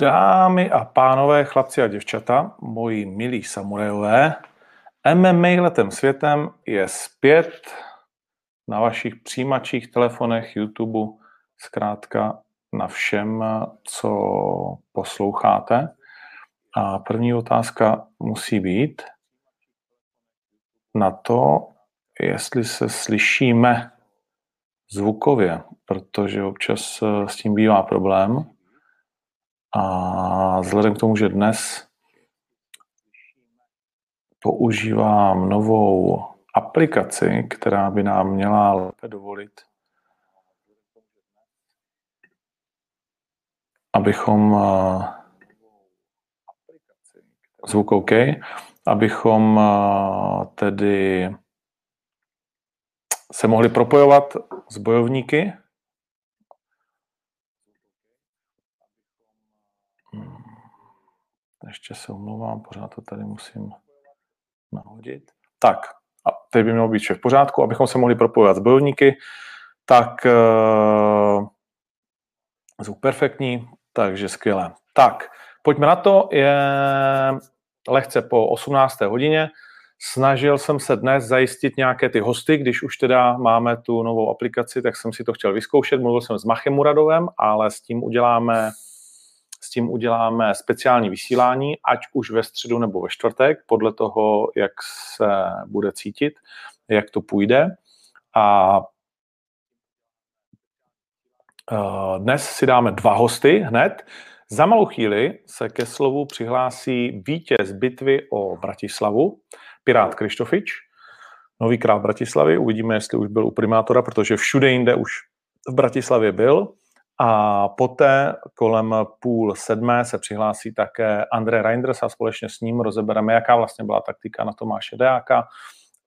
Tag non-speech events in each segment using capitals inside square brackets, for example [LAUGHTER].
Dámy a pánové, chlapci a děvčata, moji milí samurajové, MMA letem světem je zpět na vašich přijímačích, telefonech, YouTube, zkrátka na všem, co posloucháte. A první otázka musí být na to, jestli se slyšíme zvukově, protože občas s tím bývá problém. A vzhledem k tomu, že dnes používám novou aplikaci, která by nám měla lépe dovolit, abychom zvuk OK, abychom tedy se mohli propojovat s bojovníky, Ještě se omlouvám, pořád to tady musím nahodit. Tak, a teď by mělo být vše v pořádku, abychom se mohli propojovat s bojovníky. Tak uh, zvuk perfektní, takže skvělé. Tak, pojďme na to. Je lehce po 18. hodině. Snažil jsem se dnes zajistit nějaké ty hosty, když už teda máme tu novou aplikaci, tak jsem si to chtěl vyzkoušet. Mluvil jsem s Machem Muradovem, ale s tím uděláme s tím uděláme speciální vysílání, ať už ve středu nebo ve čtvrtek, podle toho, jak se bude cítit, jak to půjde. A e, dnes si dáme dva hosty hned. Za malou chvíli se ke slovu přihlásí vítěz bitvy o Bratislavu, Pirát Krištofič, nový král Bratislavy. Uvidíme, jestli už byl u primátora, protože všude jinde už v Bratislavě byl. A poté kolem půl sedmé se přihlásí také André Reinders a společně s ním rozebereme, jaká vlastně byla taktika na Tomáše Deáka.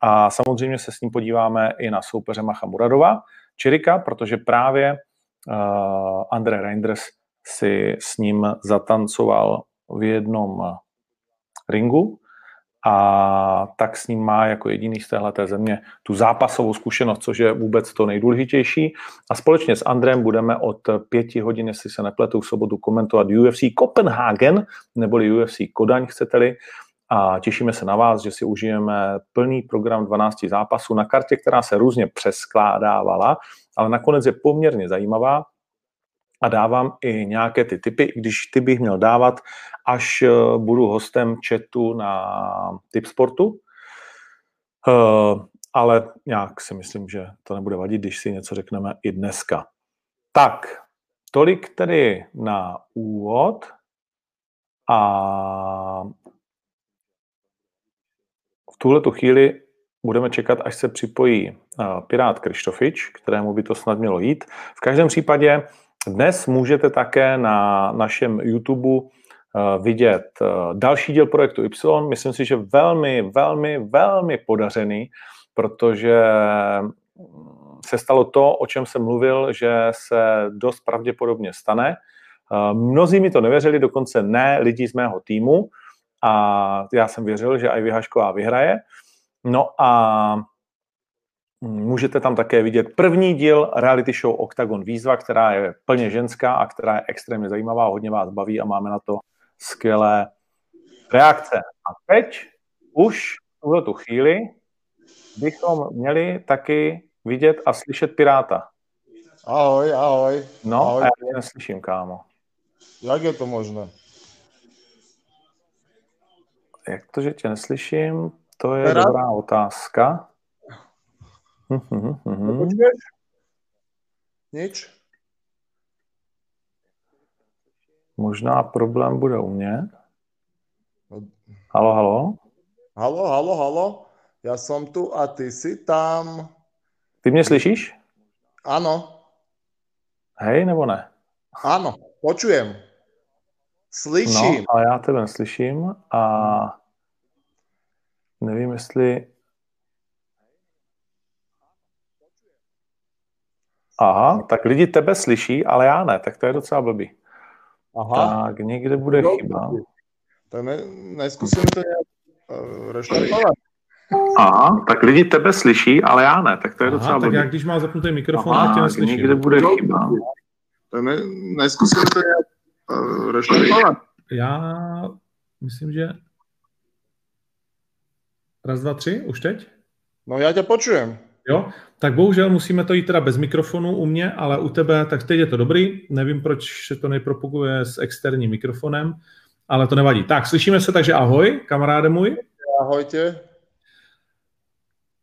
A samozřejmě se s ním podíváme i na soupeře Macha Muradova, Čirika, protože právě uh, André Reinders si s ním zatancoval v jednom ringu a tak s ním má jako jediný z téhleté země tu zápasovou zkušenost, což je vůbec to nejdůležitější. A společně s Andrem budeme od pěti hodin, jestli se nepletu, v sobotu komentovat UFC Copenhagen, neboli UFC Kodaň, chcete-li. A těšíme se na vás, že si užijeme plný program 12 zápasů na kartě, která se různě přeskládávala, ale nakonec je poměrně zajímavá a dávám i nějaké ty typy, když ty bych měl dávat, až eh, budu hostem chatu na typ sportu. Uh, ale nějak si myslím, že to nebude vadit, když si něco řekneme i dneska. Tak, tolik tedy na úvod a v tuhle chvíli budeme čekat, až se připojí uh, Pirát Krištofič, kterému by to snad mělo jít. V každém případě dnes můžete také na našem YouTube eh, vidět eh, další díl projektu Y. Myslím si, že velmi, velmi, velmi podařený, protože mm, se stalo to, o čem jsem mluvil, že se dost pravděpodobně stane. Eh, mnozí mi to nevěřili, dokonce ne lidi z mého týmu a já jsem věřil, že i Hašková vyhraje. No a Můžete tam také vidět první díl reality show Octagon Výzva, která je plně ženská a která je extrémně zajímavá, hodně vás baví a máme na to skvělé reakce. A teď už v tuhle tu chvíli bychom měli taky vidět a slyšet Piráta. Ahoj, ahoj. No, ahoj. a já tě neslyším, kámo. Jak je to možné? Jak to, že tě neslyším, to je Pirát? dobrá otázka. Uh-huh, uh-huh. Nič? Možná problém bude u mě. Halo, halo? Halo, halo, halo. Já jsem tu a ty jsi tam. Ty mě slyšíš? Ano. Hej, nebo ne? Ano, počujem. Slyším. No, a já tebe slyším a nevím, jestli Aha, tak lidi tebe slyší, ale já ne, tak to je docela blbý. Aha. Tak někde bude no, chyba. Tak ne, neskusím to nějak uh, restartovat. Aha, tak lidi tebe slyší, ale já ne, tak to je Aha, docela blbý. tak jak když má zapnutý mikrofon, Aha, tak tě neslyším. někde bude chyba. Tak ne, neskusím to nějak uh, reštartovať? Já myslím, že raz, dva, tři, už teď? No já tě počujem. Jo, tak bohužel musíme to jít teda bez mikrofonu u mě, ale u tebe, tak teď je to dobrý. Nevím, proč se to nejpropaguje s externím mikrofonem, ale to nevadí. Tak, slyšíme se, takže ahoj, kamaráde můj. Ahojte.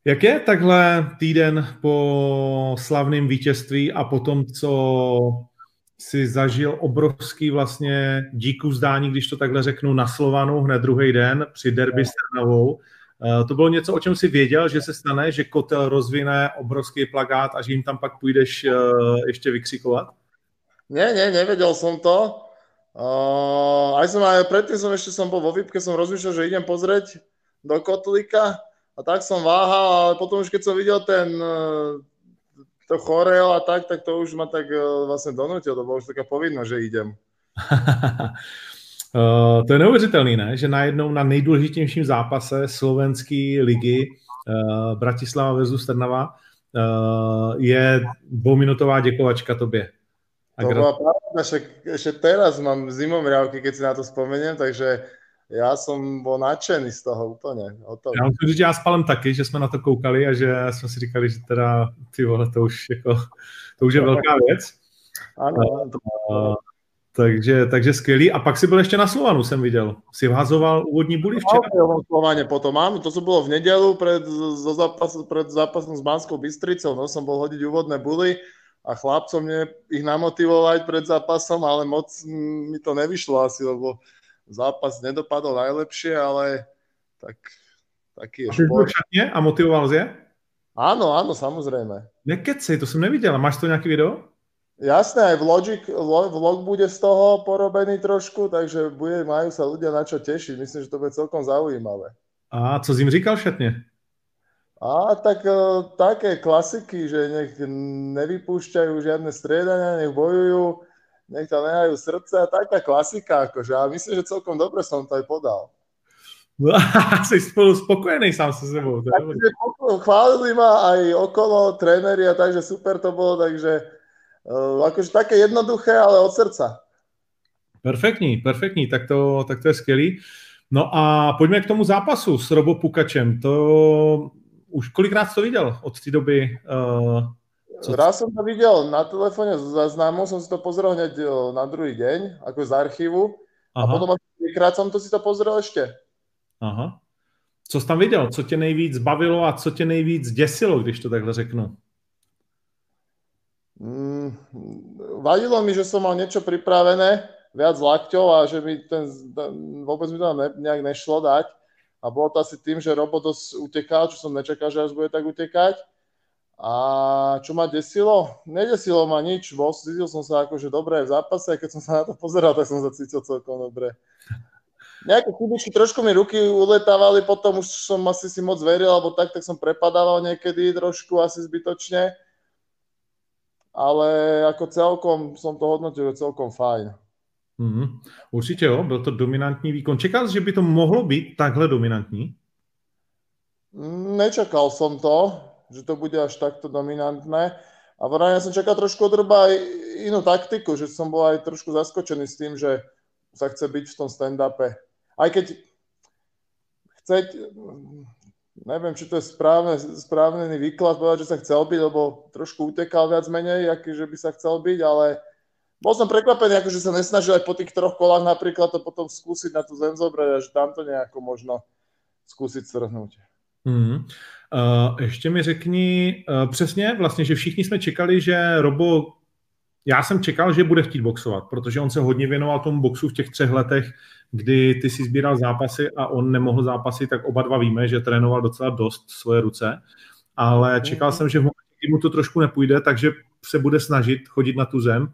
Jak je takhle týden po slavném vítězství a potom, co si zažil obrovský vlastně díku vzdání, když to takhle řeknu, na Slovanu hned druhý den při derby s Trnavou. Eh, to bylo něco, o čem si věděl, že se stane, že Kotel rozvine obrovský plagát a že jim tam pak půjdeš eh, ještě vykřikovat? Ne, ne, nevedel som to. Uh, aj som aj predtým som ešte som bol vo výpke, som rozmýšľal, že idem pozrieť do Kotlíka a tak som váhal, ale potom už keď som videl ten to chorel a tak, tak to už ma tak vlastne donutil, to bolo už taká povinnosť, že idem. [LAUGHS] Uh, to je neuvěřitelný, ne? že najednou na nejdůležitějším zápase slovenské ligy uh, Bratislava versus Trnava uh, je dvouminutová děkovačka tobě. A to bola pravda, však ešte teraz mám zimomriavky, keď si na to spomeniem, takže já jsem byl nadšený z toho úplně. Já musím říct, že já s Palem taky, že jsme na to koukali a že jsme si říkali, že teda ty vole, to už, jako, to už je velká věc. Ano, to... takže, takže skvělý. A pak si byl ještě na Slovanu, jsem viděl. Si vhazoval úvodní buly včera? No, Slovane potom, áno, to bylo v nedelu pred, zo zápas, pred zápasom s Banskou Bystricou. No, som bol hodiť úvodné buly a chlapcom mě ich namotivovať pred zápasom, ale moc mi to nevyšlo asi, lebo zápas nedopadl najlepšie, ale tak, taký je šport. a motivoval je? Áno, áno, samozrejme. Nekecej, to jsem neviděl. Máš to nějaký video? Jasné, aj vlog, vlog bude z toho porobený trošku, takže bude, majú sa ľudia na čo tešiť. Myslím, že to bude celkom zaujímavé. A co jim říkal šatně? A tak uh, také klasiky, že nech nevypúšťajú žiadne striedania, nech bojujú, nech tam nehajú srdce a taká klasika, akože. A myslím, že celkom dobre som to aj podal. No, [LAUGHS] jsi spolu spokojený sám se sebou. Takže chválili ma aj okolo tréneri a takže super to bolo, takže akože také jednoduché, ale od srdca. Perfektní, perfektní, tak to, tak to je skvělý. No a pojďme k tomu zápasu s Robo Pukačem. To už kolikrát to viděl od té doby? Uh, co... Raz som to videl na telefóne za známou, som si to pozrel hneď na druhý deň, ako z archívu. Aha. A potom třikrát som to si to pozrel ještě. Aha. Co jsi tam viděl? Co tě nejvíc bavilo a co tě nejvíc děsilo, když to takhle řeknu? Mm, vadilo mi, že som mal niečo pripravené, viac lakťov a že mi ten, vôbec mi to ne, nejak nešlo dať. A bolo to asi tým, že Robo dosť utekal, čo som nečakal, že až bude tak utekať. A čo ma desilo? Nedesilo ma nič, bol, cítil som sa akože dobre v zápase, a keď som sa na to pozeral, tak som sa cítil celkom dobre. Nejaké chybičky, trošku mi ruky uletávali, potom už som asi si moc veril, alebo tak, tak som prepadával niekedy trošku asi zbytočne ale jako celkom som to hodnotil celkom fajn. Mm, určitě jo, byl to dominantní výkon. Čekal jsi, že by to mohlo být takhle dominantní? Nečakal som to, že to bude až takto dominantné. A vrajme som čakal trošku od Roba aj inú taktiku, že som bol aj trošku zaskočený s tým, že sa chce byť v tom stand-upe. Aj keď chceť, neviem, či to je správne, správny výklad povedať, že sa chcel byť, lebo trošku utekal viac menej, aký, že by sa chcel byť, ale bol som prekvapený, že sa nesnažil aj po tých troch kolách napríklad to potom skúsiť na tú zem zobrať a že tam to nejako možno skúsiť strhnúť. Mm. Uh, ještě mi řekni uh, přesně vlastně, že všichni jsme čekali, že Robo já jsem čekal, že bude chtít boxovat, protože on se hodně věnoval tomu boxu v těch třech letech, kdy ty si sbíral zápasy a on nemohl zápasy, tak oba dva víme, že trénoval docela dost svoje ruce, ale čekal jsem, že v momentě, kdy mu to trošku nepůjde, takže se bude snažit chodit na tu zem.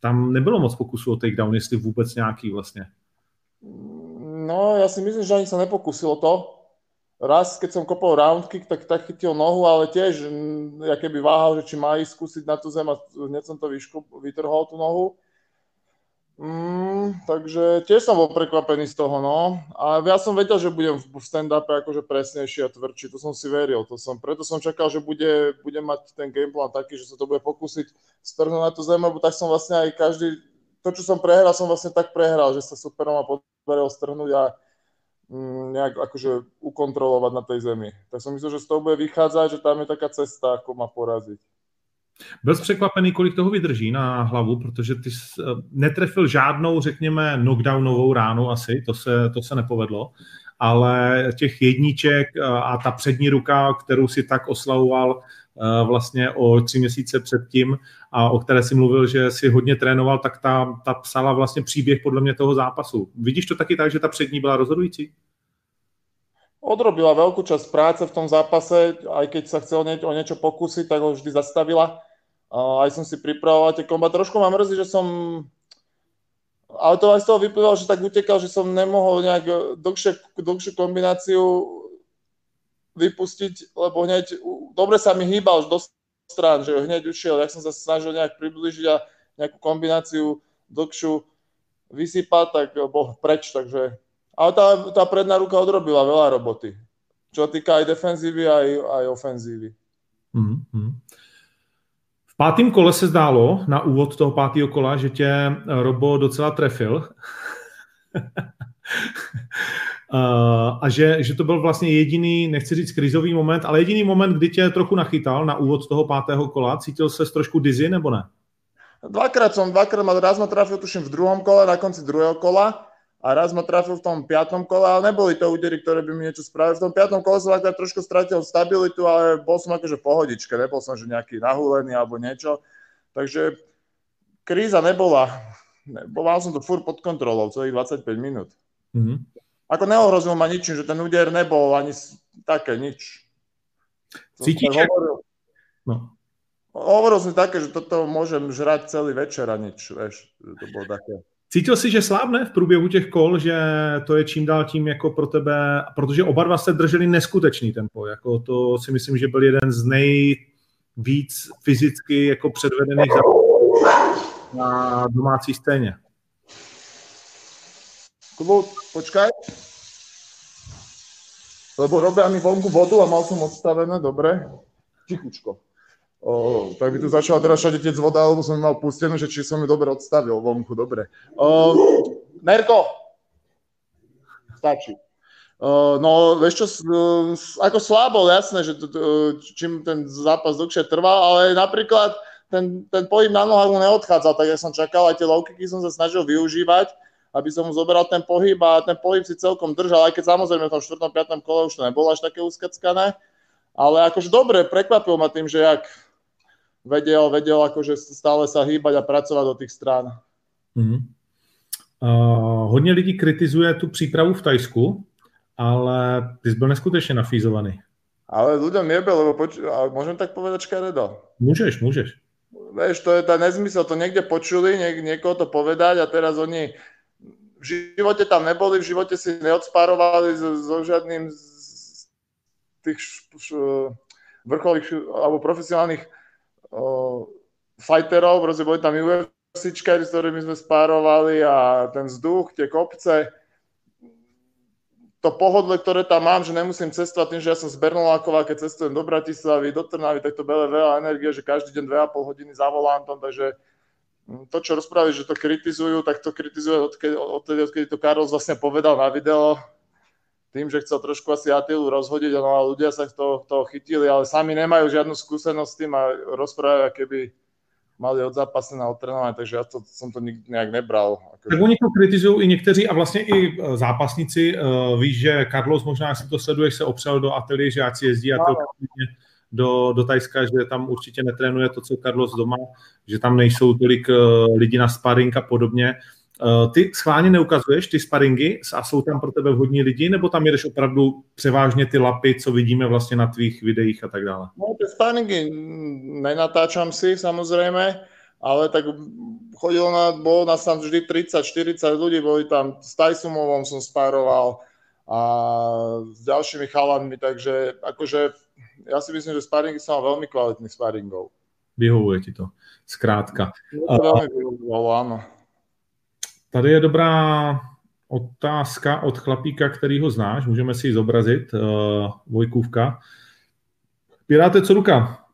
Tam nebylo moc pokusu o takedown, jestli vůbec nějaký vlastně. No, já si myslím, že ani se nepokusilo to, raz, keď som kopol round kick, tak, tak chytil nohu, ale tiež, ja keby váhal, že či má ísť skúsiť na tú zem a hneď som to vyšku, vytrhol tú nohu. Mm, takže tiež som bol prekvapený z toho, no. A ja som vedel, že budem v stand-upe akože presnejší a tvrdší, to som si veril. To som, preto som čakal, že bude, bude mať ten gameplan taký, že sa to bude pokúsiť strhnúť na tú zem, lebo tak som vlastne aj každý to, čo som prehral, som vlastne tak prehral, že sa superom ma podarilo strhnúť a mm, nejak akože ukontrolovať na tej zemi. Tak som myslel, že z toho bude vychádzať, že tam je taká cesta, ako ma poraziť. Byl překvapený, kolik toho vydrží na hlavu, protože ty jsi eh, netrefil žádnou, řekněme, knockdownovou ránu asi, to se, to se nepovedlo, ale těch jedniček eh, a ta přední ruka, kterou si tak oslavoval eh, vlastně o tři měsíce předtím a o které si mluvil, že si hodně trénoval, tak ta, ta psala vlastně příběh podle mě toho zápasu. Vidíš to taky tak, že ta přední byla rozhodující? Odrobila veľkú časť práce v tom zápase, aj keď sa chcel o niečo pokúsiť, tak ho vždy zastavila aj som si pripravoval tie komba. Trošku ma mrzí, že som ale to aj z toho vyplývalo, že tak utekal, že som nemohol nejak dlhšie, dlhšiu kombináciu vypustiť, lebo hneď dobre sa mi hýbal do strán, že hneď ušiel, jak som sa snažil nejak približiť a nejakú kombináciu dlhšiu vysypať, tak bol preč, takže ale tá, tá predná ruka odrobila veľa roboty. Čo týka aj defenzívy, aj, aj ofenzívy. Mm-hmm pátém kole se zdálo, na úvod toho pátého kola, že tě eh, Robo docela trefil. [LAUGHS] a že, že to byl vlastně jediný, nechci říct krizový moment, ale jediný moment, kdy tě trochu nachytal na úvod toho pátého kola. Cítil se trošku dizzy nebo ne? Dvakrát som, dvakrát raz ma trafil tuším v druhom kole, na konci druhého kola a raz ma trafil v tom piatom kole, ale neboli to údery, ktoré by mi niečo spravili. V tom piatom kole som tak trošku stratil stabilitu, ale bol som akože pohodičke, nebol som že nejaký nahúlený alebo niečo. Takže kríza nebola. Mal som to furt pod kontrolou celých 25 minút. Mm-hmm. Ako neohrozil ma ničím, že ten úder nebol ani také, nič. Cítiš? Hovoril, no. hovoril som také, že toto môžem žrať celý večer a nič, vieš, že to bolo také. Cítil jsi, že slábne v průběhu těch kol, že to je čím dál tím jako pro tebe, protože oba dva se drželi neskutečný tempo, jako to si myslím, že byl jeden z nejvíc fyzicky jako předvedených na domácí scéně. Kubo, počkaj. Lebo robia mi vonku vodu a mal som odstavené, dobre. Tichučko. O, tak by tu začala teraz tiec voda, lebo som mal pustenú, že či som ju dobre odstavil vonku, dobre. O, Nerko! Stačí. O, no, vieš čo, ako slabo, jasné, že čím ten zápas dlhšie trval, ale napríklad ten, ten pohyb na nohách mu neodchádzal, tak ja som čakal, aj tie low som sa snažil využívať, aby som mu zobral ten pohyb a ten pohyb si celkom držal, aj keď samozrejme v tom 4. 5. kole už to nebolo až také uskackané, ale akože dobre, prekvapil ma tým, že jak vedel, vedel akože stále sa hýbať a pracovat do těch strán. Mm-hmm. Uh, hodně lidí kritizuje tu přípravu v Tajsku, ale ty jsi byl neskutečně nafízovaný. Ale ľuďom jebe, lebo poč- a môžem tak povedať škaredo? Môžeš, môžeš. Vieš, to je ten nezmysel, to niekde počuli, niek- niekoho to povedať a teraz oni v živote tam neboli, v živote si neodspárovali so, so žiadnym z tých š- š- vrcholových alebo profesionálnych fighterov, proste boli tam UFCčkari, s ktorými sme spárovali a ten vzduch, tie kopce, to pohodlie, ktoré tam mám, že nemusím cestovať tým, že ja som z Bernolákova, keď cestujem do Bratislavy, do Trnavy, tak to bere veľa energie, že každý deň 2,5 hodiny za volantom, takže to, čo rozprávajú, že to kritizujú, tak to kritizujú odkedy, odkedy, odkedy to Karol vlastne povedal na video, tým, že chcel trošku asi Atilu rozhodiť, no a ľudia sa toho, toho chytili, ale sami nemajú žiadnu skúsenosť s tým a rozprávajú, keby mali od zápasy na otrénování, takže já to, jsem to nikdy nějak nebral. Tak oni to kritizují i někteří a vlastně i e, zápasníci. Uh, víš, že Carlos, možná si to sleduješ, se opřel do ateliéru, že ať si jezdí a to do, do Tajska, že tam určitě netrénuje to, co Carlos doma, že tam nejsou tolik uh, lidí na sparring a podobně. Eh, ty schválně neukazuješ ty sparingy a jsou tam pro tebe vhodní lidi, nebo tam jedeš opravdu převážně ty lapy, co vidíme vlastně na tvých videích a tak dále? No, ty sparingy nenatáčam si samozřejmě, ale tak chodilo na, bolo nás tam vždy 30-40 ľudí, boli tam s Tysumovom som spároval a s ďalšími chalami, takže akože ja si myslím, že sparingy som mal veľmi kvalitných sparingov. Vyhovuje ti to, zkrátka. To veľmi vyhovovalo, áno. Tady je dobrá otázka od chlapíka, který ho znáš, můžeme si ji zobrazit, uh, Vojkůvka. Piráte, co ruka?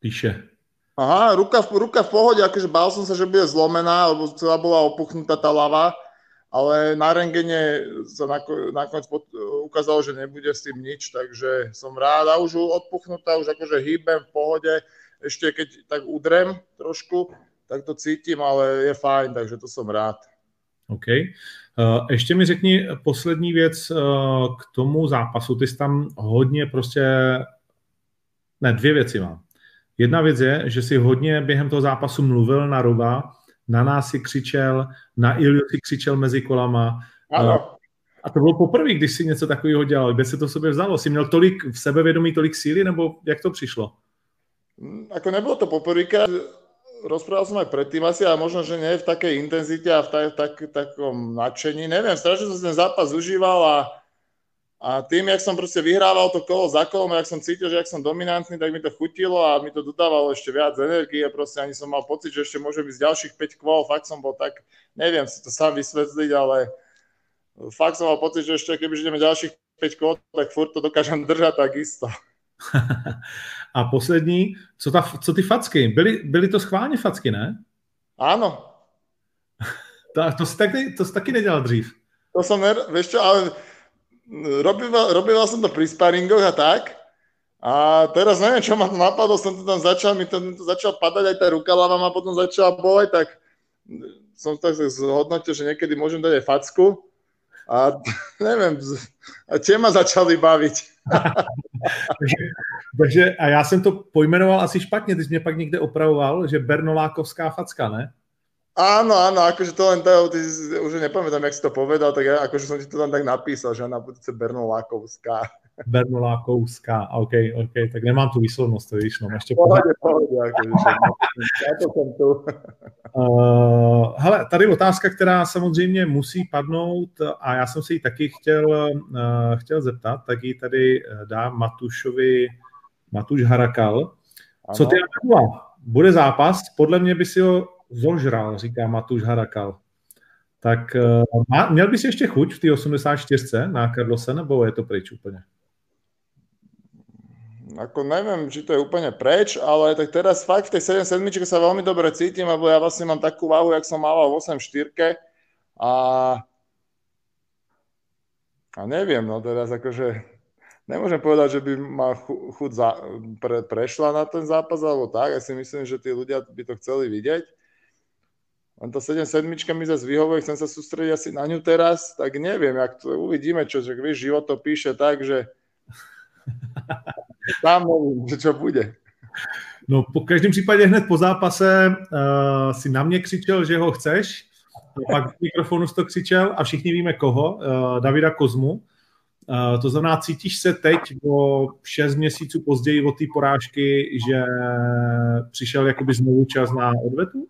Píše. Aha, ruka, ruka v pohode, akože bál som sa, že bude zlomená, lebo celá bola opuchnutá tá lava, ale na rengene sa nakoniec ukázalo, že nebude s tým nič, takže som rád a už odpuchnutá, už akože hýbem v pohode, ešte keď tak udrem trošku, tak to cítím, ale je fajn, takže to som rád. OK. Uh, ještě mi řekni poslední věc uh, k tomu zápasu. Ty jsi tam hodně prostě... Ne, dvě věci mám. Jedna věc je, že si hodně během toho zápasu mluvil na Roba, na nás si křičel, na Ilju si křičel mezi kolama. Ano. A to bylo poprvé, když si něco takového dělal. Kde se to v sobě vzalo? Jsi měl tolik v sebevědomí, tolik síly, nebo jak to přišlo? Ako nebylo to poprvýkrát, rozprával som aj predtým asi, ale možno, že nie v takej intenzite a v tak, tak, takom nadšení. Neviem, strašne som ten zápas užíval a a tým, jak som proste vyhrával to kolo za kolom, jak som cítil, že jak som dominantný, tak mi to chutilo a mi to dodávalo ešte viac energie. Proste ani som mal pocit, že ešte môže byť ďalších 5 kôl. Fakt som bol tak, neviem si to sám vysvetliť, ale fakt som mal pocit, že ešte keby ideme ďalších 5 kôl, tak furt to dokážem držať takisto. [LAUGHS] a poslední, co, ta, co ty facky? Byly, byly to schválně facky, ne? Áno. [LAUGHS] to, to, jsi taky, to jsi taky nedělal dřív. To ne, vieš čo, ale robil, som to pri sparingoch a tak. A teraz neviem, čo ma to napadlo, som to tam začal, mi to, to začal padať aj tá rukalava ma potom začala boleť, tak som tak zhodnotil, že niekedy môžem dať aj facku. A [LAUGHS] neviem, a tie ma začali baviť. Takže, takže, a já jsem to pojmenoval asi špatně, ty jsi mě pak někde opravoval, že Bernolákovská facka, ne? Áno, áno, akože to len to, ty, už nepamätám, jak si to povedal, tak ja, akože som ti to tam tak napísal, že na budúce Bernolákovská. Bernolákovská, OK, OK, tak nemám tu výslovnost, to víš, no, ještě pohode, pohode, akože, [LAUGHS] ja to som tu. Uh, hele, tady otázka, která samozřejmě musí padnout a já jsem si ji taky chtěl, uh, chtěl zeptat, tak ji tady eh, dám Matušovi, Matuš Harakal. Co ty Bude zápas? Podle mě by si ho zožral, říká Matuš Harakal. Tak uh, má, měl bys ještě chuť v té 84 na Carlose, nebo je to pryč úplně? Ako neviem, či to je úplne preč, ale tak teraz fakt v tej 7-7 sa veľmi dobre cítim, lebo ja vlastne mám takú váhu, jak som mával v 8-4 a a neviem, no teraz akože nemôžem povedať, že by ma chuť za, pre, prešla na ten zápas alebo tak. Ja si myslím, že tí ľudia by to chceli vidieť. Len to 7-7 mi zase vyhovuje, chcem sa sústrediť asi na ňu teraz, tak neviem, jak to uvidíme, čo, že víš, život to píše tak, že [LAUGHS] tam nevím, že čo bude. No po každém případě hned po zápase uh, si na mě křičel, že ho chceš, pak v mikrofonu to křičel a všichni víme koho, uh, Davida Kozmu. Uh, to znamená, cítíš se teď o šest měsíců později od té porážky, že přišel jakoby znovu čas na odvetu?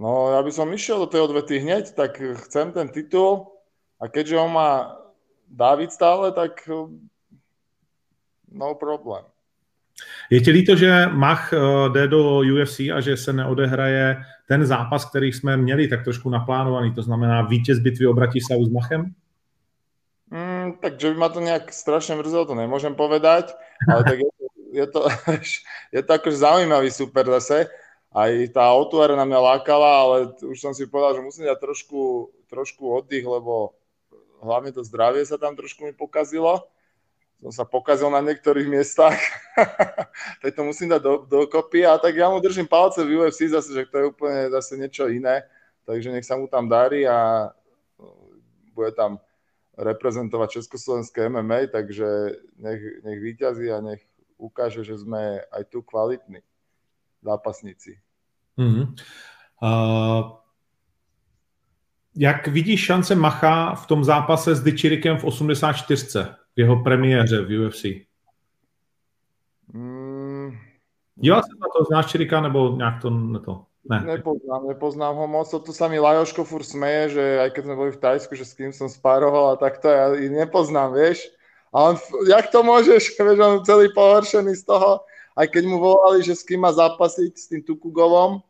No, ja by som išiel do tej odvety hneď, tak chcem ten titul a keďže on má David stále, tak no problém. Je ti líto, že Mach eh, jde do UFC a že se neodehraje ten zápas, který jsme měli tak trošku naplánovaný, to znamená vítěz bitvy o Bratislavu s Machem? Mm, tak, že by ma to nejak strašne mrzelo, to nemôžem povedať, ale tak je to, je to, [LAUGHS] je to akože zaujímavý super zase aj tá autuára na mňa lákala, ale už som si povedal, že musím dať trošku, trošku oddych, lebo hlavne to zdravie sa tam trošku mi pokazilo. Som sa pokazil na niektorých miestach, [LAUGHS] tak to musím dať do, dokopy a tak ja mu držím palce v UFC zase, že to je úplne zase niečo iné, takže nech sa mu tam darí a no, bude tam reprezentovať Československé MMA, takže nech, nech vyťazí a nech ukáže, že sme aj tu kvalitní zápasníci. Mm-hmm. Uh, jak vidíš šance Macha v tom zápase s Dichirikem v 84. v jeho premiéře v UFC? Mm. Díval se na to, znáš Čirika, nebo nějak to, ne to? Ne. Nepoznám, nepoznám ho moc. To sa mi Lajoško fur smeje, že aj keď sme boli v Tajsku, že s kým som spároval a takto, ja ich nepoznám, vieš. A on, jak to môžeš, [LAUGHS] vieš, on celý pohoršený z toho aj keď mu volali, že s kým má zápasiť, s tým Tukugolom,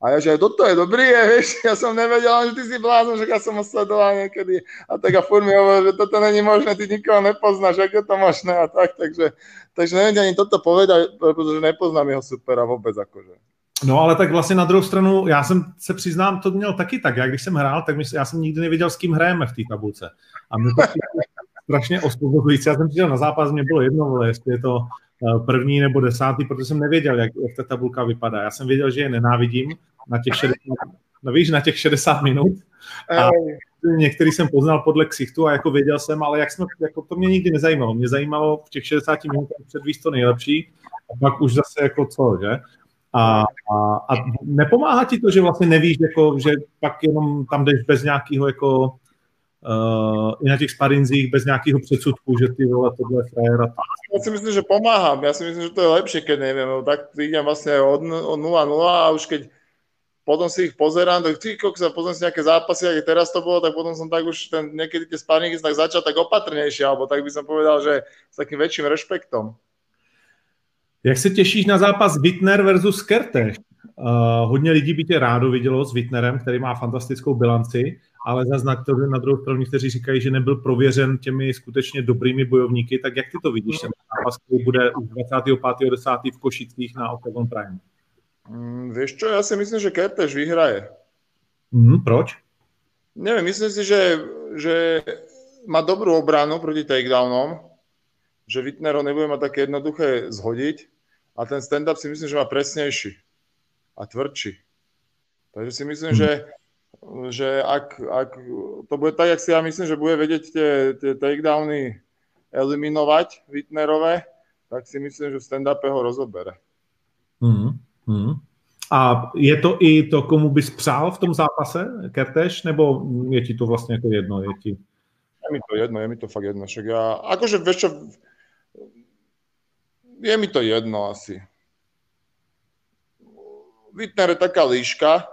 A ja, že toto je dobrý, je, vieš, [LAUGHS] ja som nevedel, že ty si blázon, že ja som ho sledoval niekedy. A tak a furt mi hovoril, že toto není možné, ty nikoho nepoznáš, jak je to možné a tak, takže, takže neviem ani toto povedať, pretože nepoznám jeho supera vôbec akože. No ale tak vlastně na druhou stranu, já jsem se přiznám, to měl taky tak. Já když jsem hrál, tak myslím, já jsem nikdy nevěděl, s kým hrajeme v té tabulce. A mě to [LAUGHS] strašně osvobozující. Já jsem přišel na zápas, mě bylo jedno, jestli je to eh, první nebo desátý, protože jsem nevěděl, jak, jak ta tabulka vypadá. Já jsem věděl, že je nenávidím na těch 60, no víš, na těch 60 minut. A některý jsem poznal podle ksichtu a jako věděl jsem, ale jak jsme, jako to mě nikdy nezajímalo. Mě zajímalo v těch 60 minutách předvíst to nejlepší a pak už zase jako co, že? A, a, a nepomáhá ti to, že vlastně nevíš, jako, že pak jenom tam jdeš bez nějakého jako uh, i na těch sparinzích bez nějakého předsudku, že ty vole, tohle je frajer. Já si myslím, že pomáhám. Já si myslím, že to je lepšie, keď neviem. No, tak idem vlastne od, od 0-0 a už keď potom si ich pozerám, tak ty sa pozriem si nejaké zápasy, ak teraz to bolo, tak potom som tak už ten, niekedy tie sparingy tak začal tak opatrnejšie, alebo tak by som povedal, že s takým väčším rešpektom. Jak se těšíš na zápas Wittner versus Kertéš? Uh, hodně lidí by tě rádo vidělo s Wittnerem, který má fantastickou bilanci, ale zase na, to, na druhou stranu někteří říkají, že nebyl prověřen těmi skutečně dobrými bojovníky, tak jak ty to vidíš, ten zápas, který bude 25.10. v Košicích na Octagon Prime? Mm, vieš čo, ja si myslím, že Kertéž vyhraje. Mm, proč? Neviem, myslím si, že, že má dobrú obranu proti takedownom, že Wittner ho nebude mať také jednoduché zhodiť a ten stand-up si myslím, že má presnejší a tvrdší. Takže si myslím, hmm. že, že ak, ak to bude tak, jak si ja myslím, že bude vedieť tie, tie takedowny eliminovať Wittnerové, tak si myslím, že v stand-upe ho rozobere. Hmm. Hmm. A je to i to, komu bys přál v tom zápase, Kertéš, nebo je ti to vlastně jako jedno? Je, ti... je mi to jedno, je mi to fakt jedno. Však ja, akože vieš čo, je mi to jedno asi. Wittner je taká líška,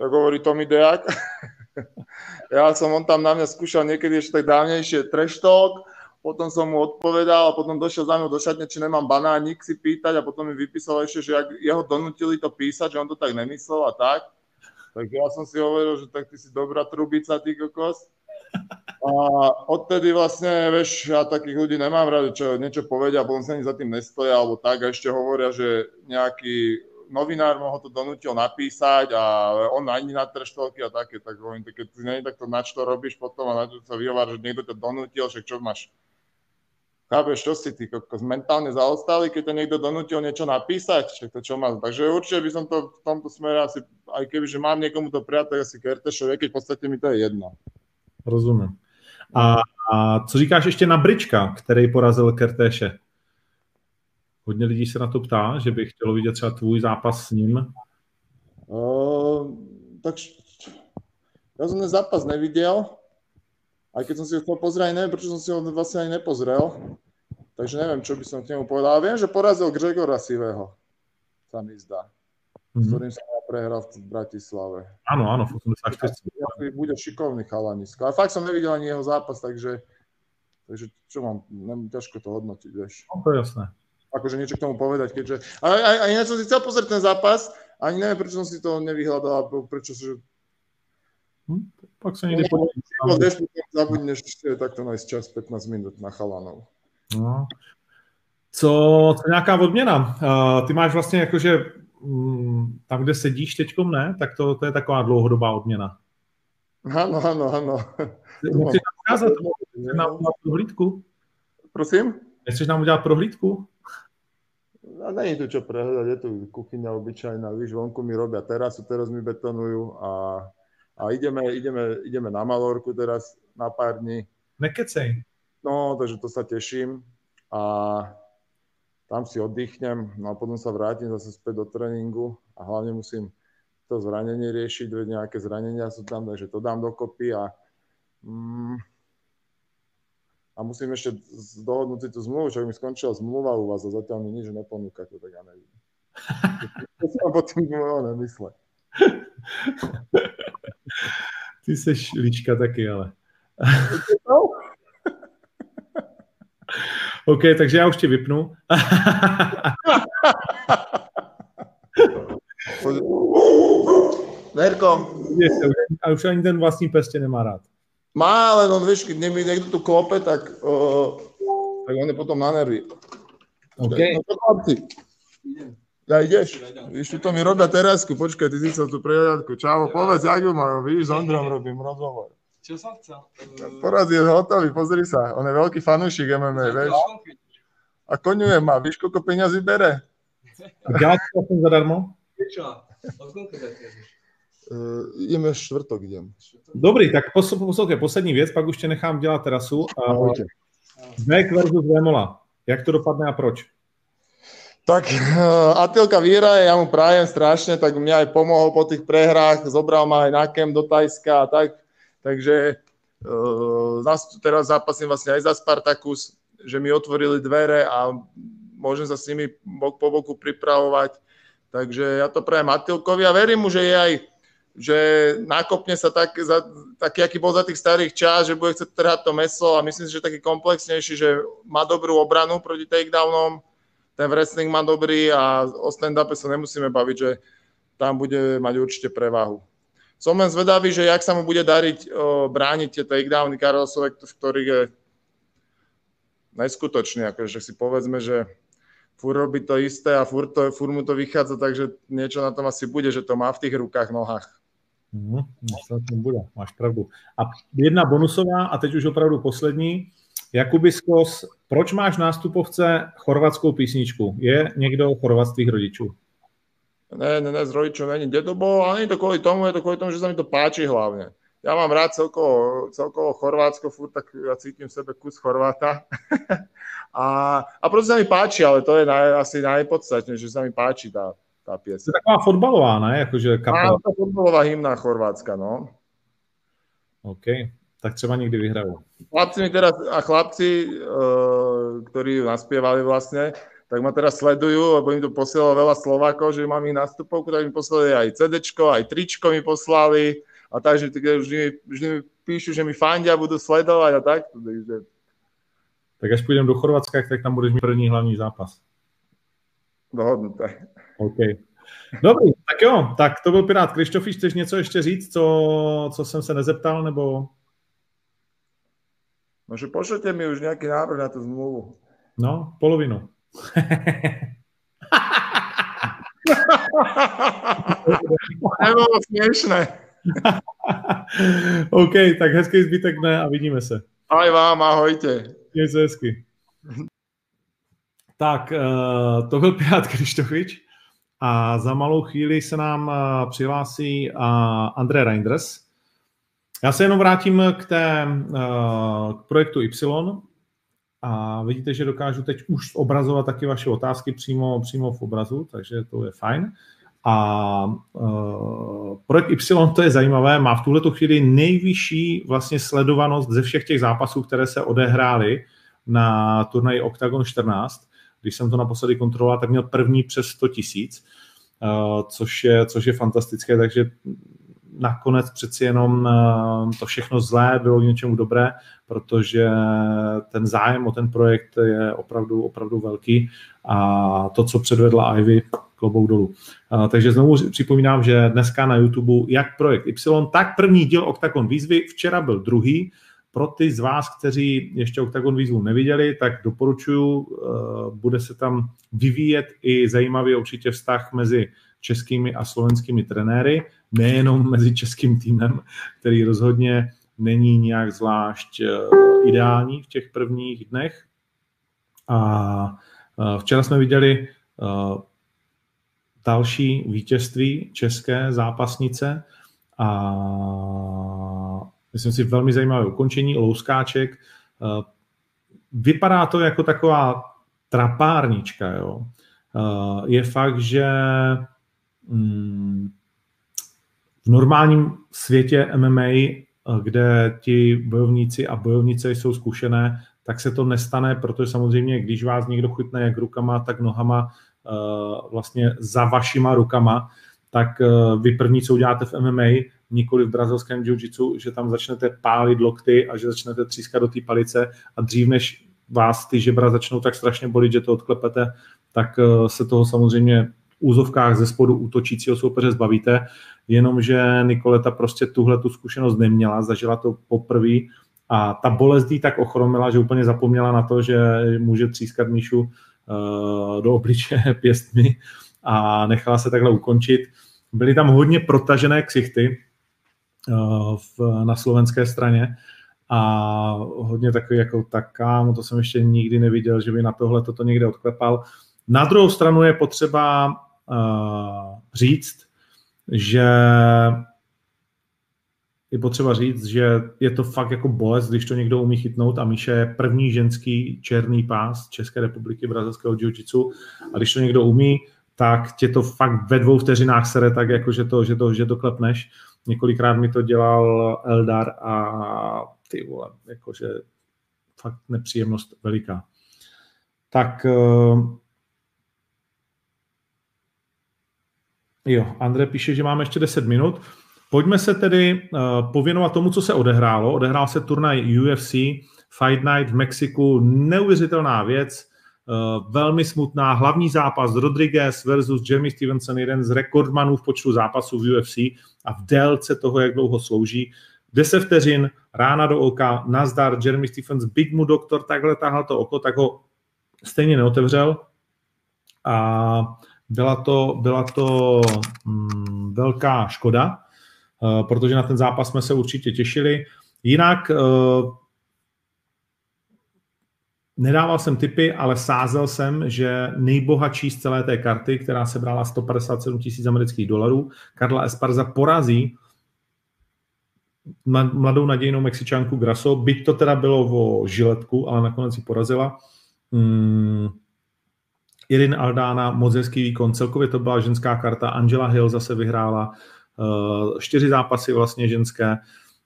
ako hovorí Tommy Dejak. [LAUGHS] ja som, on tam na mňa skúšal niekedy ešte tak dávnejšie treštok, potom som mu odpovedal a potom došiel za mnou do šatne, či nemám banánik si pýtať a potom mi vypísal ešte, že ak jeho donutili to písať, že on to tak nemyslel a tak. Tak ja som si hovoril, že tak ty si dobrá trubica, ty kokos. A odtedy vlastne, vieš, ja takých ľudí nemám rád, čo niečo povedia, potom sa ani za tým nestoja, alebo tak, a ešte hovoria, že nejaký novinár mu ho to donútil napísať a on ani na trštolky a také, tak hovorím, keď ty nie tak to na čo robíš potom a na čo sa vyhovára, že niekto to donútil, že čo máš, chápeš, čo si ty kokos, mentálne zaostali, keď to niekto donútil niečo napísať, však to čo má, takže určite by som to v tomto smere asi, aj keby, že mám niekomu to prijať, tak asi Kertešovi, keď v podstate mi to je jedno. Rozumím. A, a co říkáš ještě na Brička, který porazil Kertéše? Hodně lidí se na to ptá, že by chtělo vidět třeba tvůj zápas s ním. Uh, tak ja som ten zápas nevidel, aj keď som si ho chcel pozrieť, neviem, prečo som si ho vlastne ani nepozrel. Takže neviem, čo by som k nemu povedal. Ale viem, že porazil Gregora Sivého, sa mi zdá. Mm-hmm. S mhm. ktorým sa prehral v Bratislave. Áno, áno, v 84. Bude šikovný chalanisko. A fakt som nevidel ani jeho zápas, takže, takže čo mám, nem, ťažko to hodnotiť, vieš. No, to je jasné. Akože niečo k tomu povedať, keďže... A, a, a ináč som si chcel pozrieť ten zápas, ani neviem, prečo som si to nevyhľadal, prečo že... Hm, pak sa niekde podľa. Zabudneš takto nájsť čas 15 minút na chalanov. No. Co, co nějaká odměna? Uh, ty máš vlastně jakože Mm, tam, kde sedíš teď, ne, tak to, to je taková dlouhodobá odměna. Ano, ano, ano. Nechceš nám ukázat, nám udělat prohlídku? Prosím? Nechceš nám udělat prohlídku? A není tu čo prehľadať, je tu kuchyňa obyčajná, víš, vonku mi robia terasu, teraz mi betonujú a, a ideme, ideme, ideme na Malorku teraz na pár dní. Nekecej. No, takže to sa teším a tam si oddychnem, no a potom sa vrátim zase späť do tréningu a hlavne musím to zranenie riešiť, veď nejaké zranenia sú tam, takže to dám dokopy a, mm, a musím ešte dohodnúť si tú zmluvu, čo mi skončila zmluva u vás a zatiaľ mi nič neponúkate, tak ja neviem. [LAUGHS] to som potom nemysle. [LAUGHS] Ty seš líčka taky, ale. [LAUGHS] OK, takže já už tě vypnu. [LAUGHS] Verko. A už ani ten vlastní pes tě nemá rád. Má, ale on vieš, keď mi niekto tu klope, tak, uh, tak on je potom na nervy. OK. No to Ja ideš? Víš, tu to mi robia terasku, počkaj, ty si chcel tú prehľadku. Čavo, povedz, jak ju majú, víš, s Ondrom robím rozhovor. Čo som chcel? Poraz je hotový, pozri sa, on je veľký fanúšik MMA, vieš. A koňuje ma, víš, koľko peňazí bere? A děláš to vlastně zadarmo? Čo? Od koľko? Uh, ideme štvrtok, idem. Dobrý, tak posl- poslouchej, poslední věc, pak už tě nechám dělat terasu. A Ahojte. Vek versus Vémola. Jak to dopadne a proč? Tak [LAUGHS] Atilka vyhra, ja mu prajem strašne, tak mňa aj pomohol po tých prehrách, zobral ma aj na kem do Tajska a tak, takže zas, teraz zápasím vlastne aj za Spartakus, že mi otvorili dvere a môžem sa s nimi bok po boku pripravovať, takže ja to prajem Atilkovi a verím mu, že je aj že nakopne sa tak, za, taký, aký bol za tých starých čas, že bude chcieť trhať to meso a myslím si, že taký komplexnejší, že má dobrú obranu proti takedownom, ten wrestling má dobrý a o stand-upe sa nemusíme baviť, že tam bude mať určite prevahu. Som len zvedavý, že jak sa mu bude dariť o, brániť tie takedowny Karlosove, v ktorých je neskutočný, akože si povedzme, že fur robí to isté a fur, to, mu to vychádza, takže niečo na tom asi bude, že to má v tých rukách, nohách. Snad to bude, máš pravdu. A jedna bonusová, a teď už opravdu poslední. Jakuby Skos, proč máš nástupovce chorvatskou písničku? Je někdo chorvat z tvých rodičů? Ne, ne, ne, z rodičov není. Kde to bolo? Ale nie je to kvôli tomu, je to kvôli tomu, že sa mi to páči hlavne. Ja mám rád celkovo, celkovo Chorvátsko, furt tak ja cítim v sebe kus Chorváta. [LAUGHS] a, a proste sa mi páči, ale to je naj, asi najpodstatnejšie, že sa mi páči tá, tá To piesa. je taková fotbalová, ne? Jakože kapela. to fotbalová hymna Chorvátska, no. OK, tak třeba někdy vyhrajou. Chlapci mi teraz, a chlapci, ktorí ju naspievali vlastne, tak ma teraz sledujú, lebo im to posielalo veľa Slovákov, že mám ich nastupovku, tak mi poslali aj CDčko, aj tričko mi poslali, a takže tak vždy, mi- vždy mi píšu, že mi fandia, budú sledovať a tak. Takže Tak až půjdeme do Chorvatska, tak tam budeš mít první hlavní zápas. dohodnuté. OK. Dobrý, tak jo, tak to byl Pirát Krištofíš, chceš něco ještě říct, co, co jsem se nezeptal, nebo... No, že pošlete mi už nejaký návrh na tú zmluvu. No, polovinu. Nebolo smiešné. [LAUGHS] OK, tak hezký zbytek dne a vidíme se. Aj vám, ahojte. Měj se hezky. Tak, eh, to byl Pirát Krištofič a za malou chvíli se nám eh, přihlásí eh, André Reinders. Já se jenom vrátím k, té, eh, k projektu Y a vidíte, že dokážu teď už obrazovat taky vaše otázky přímo, přímo v obrazu, takže to je fajn. A uh, projekt Y, to je zajímavé, má v tuhle chvíli nejvyšší vlastně sledovanost ze všech těch zápasů, které se odehrály na turnaji Octagon 14. Když jsem to naposledy kontroloval, tak měl první přes 100 tisíc, uh, což, je, což je fantastické, takže nakonec přeci jenom uh, to všechno zlé bylo k něčemu dobré, protože ten zájem o ten projekt je opravdu, opravdu velký a to, co předvedla Ivy, klobouk dolů. Uh, takže znovu připomínám, že dneska na YouTube jak projekt Y, tak první díl Octagon výzvy, včera byl druhý, pro ty z vás, kteří ještě Octagon výzvu neviděli, tak doporučuju, uh, bude se tam vyvíjet i zajímavý určitě vztah mezi českými a slovenskými trenéry, nejenom mezi českým týmem, který rozhodně není nějak zvlášť uh, ideální v těch prvních dnech. A uh, včera jsme viděli uh, další vítězství české zápasnice a myslím si velmi zajímavé ukončení, louskáček. Vypadá to jako taková trapárnička, jo. Je fakt, že mm, v normálním světě MMA, kde ti bojovníci a bojovnice jsou zkušené, tak se to nestane, protože samozřejmě, když vás někdo chytne jak rukama, tak nohama vlastně za vašima rukama, tak vy první, co uděláte v MMA, nikoli v brazilském jiu-jitsu, že tam začnete pálit lokty a že začnete třískat do té palice a dřív, než vás ty žebra začnou tak strašně bolit, že to odklepete, tak se toho samozřejmě úzovkách ze spodu útočícího soupeře zbavíte, jenomže Nikoleta prostě tuhle tu zkušenost neměla, zažila to poprvé a ta bolest jí tak ochromila, že úplně zapomněla na to, že může třískat Míšu uh, do obličeje [LAUGHS] pěstmi a nechala se takhle ukončit. Byly tam hodně protažené ksichty uh, v, na slovenské straně a hodně takový jako tak, kámo, to jsem ještě nikdy neviděl, že by na tohle toto někde odklepal. Na druhou stranu je potřeba říct, že je potřeba říct, že je to fakt jako bolest, když to někdo umí chytnout a Míše je první ženský černý pás České republiky brazilského jiu-jitsu a když to někdo umí, tak tě to fakt ve dvou vteřinách sere tak, jako že to, že to, že to klepneš. Několikrát mi to dělal Eldar a ty vole, jakože fakt nepříjemnost veliká. Tak jo, André píše, že máme ještě 10 minut. Pojďme se tedy uh, pověnovat tomu, co se odehrálo. Odehrál se turnaj UFC Fight Night v Mexiku. Neuvěřitelná věc, uh, velmi smutná. Hlavní zápas Rodriguez versus Jeremy Stevenson, jeden z rekordmanů v počtu zápasů v UFC a v délce toho, jak dlouho slouží. 10 vteřin, rána do oka, nazdar, Jeremy Stephens, big mu doktor, takhle tahal to oko, tak ho stejně neotevřel. A byla to, byla to mm, velká škoda, uh, protože na ten zápas jsme se určitě těšili. Jinak uh, nedával jsem tipy, ale sázel jsem, že nejbohatší z celé té karty, která se brala 157 tisíc amerických dolarů, Karla Esparza porazí mladou nadějnou Mexičanku Graso, byť to teda bylo o žiletku, ale nakonec ji porazila. Mm, Irin Aldana, moc hezký výkon, celkově to byla ženská karta, Angela Hill zase vyhrála uh, čtyři zápasy vlastně ženské,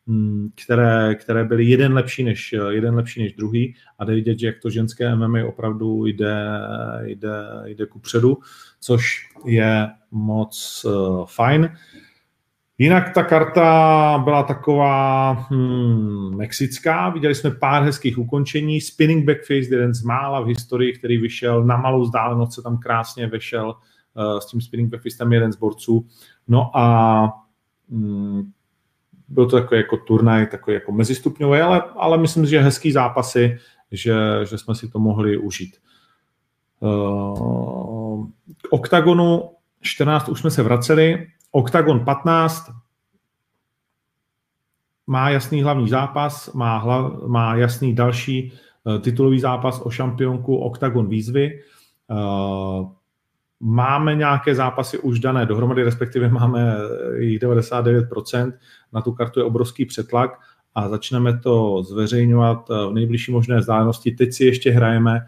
um, které, které byly jeden lepší, než, jeden lepší než druhý. A jde vidět, že jak to ženské MMA opravdu jde, jde, jde ku předu, což je moc uh, fajn. Jinak ta karta byla taková hmm, mexická, viděli jsme pár hezkých ukončení, spinning backface, jeden z mála v historii, který vyšel na malou vzdálenost, se tam krásně vešel uh, s tím spinning backface, tam jeden z borců. No a hmm, byl to takový jako turnaj, takový jako mezistupňový, ale, ale myslím, že hezký zápasy, že, že jsme si to mohli užít. Uh, k OKTAGONu 14 už jsme se vraceli, Octagon 15 má jasný hlavní zápas, má, hla, má jasný další uh, titulový zápas o šampionku Octagon výzvy. Uh, máme nějaké zápasy už dané dohromady, respektive [LAUGHS] máme jich 99%. Na tu kartu je obrovský přetlak a začneme to zveřejňovat eh, v nejbližší možné vzdálenosti. Teď si ještě hrajeme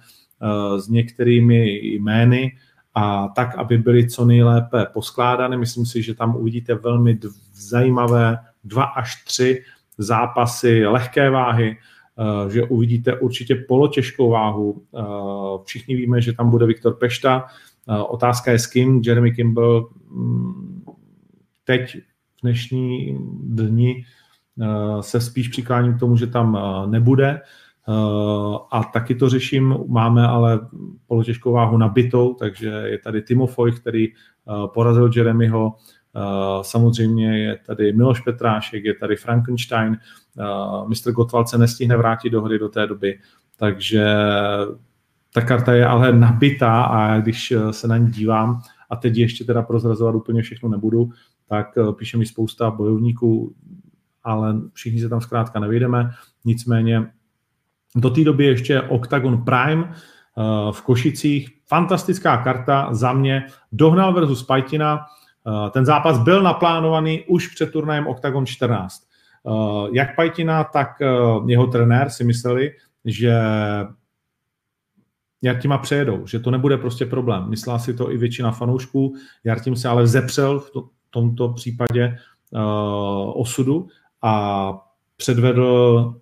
s některými jmény, a tak, aby byly co nejlépe poskládány. Myslím si, že tam uvidíte velmi zajímavé dva až tři zápasy lehké váhy, eh, že uvidíte určitě polotěžkou váhu. Eh, všichni víme, že tam bude Viktor Pešta. Eh, otázka je s kým. Jeremy Kimball mm, teď v dnešní dni se spíš přikláním k tomu, že tam nebude. Eh, a taky to řeším, máme ale polotěžkou váhu nabitou, takže je tady Timofoj, který eh, porazil Jeremyho, eh, samozřejmě je tady Miloš Petrášek, je tady Frankenstein, Mr. Gottwald se nestihne vrátit do hry do té doby, takže ta karta je ale nabitá a když se na ní dívám, a teď ještě teda prozrazovat úplně všechno nebudu, tak píše mi spousta bojovníků, ale všichni se tam zkrátka nevyjdeme, nicméně do té doby ještě Octagon Prime eh, v Košicích. Fantastická karta za mě. Dohnal versus Pajtina. Eh, ten zápas byl naplánovaný už před turnajem Octagon 14. Eh, jak Pajtina, tak jeho trenér si mysleli, že Jartima přejedou, že to nebude prostě problém. Myslela si to i většina fanoušků. Jartim se ale zepřel v to, tomto případě uh, osudu a předvedl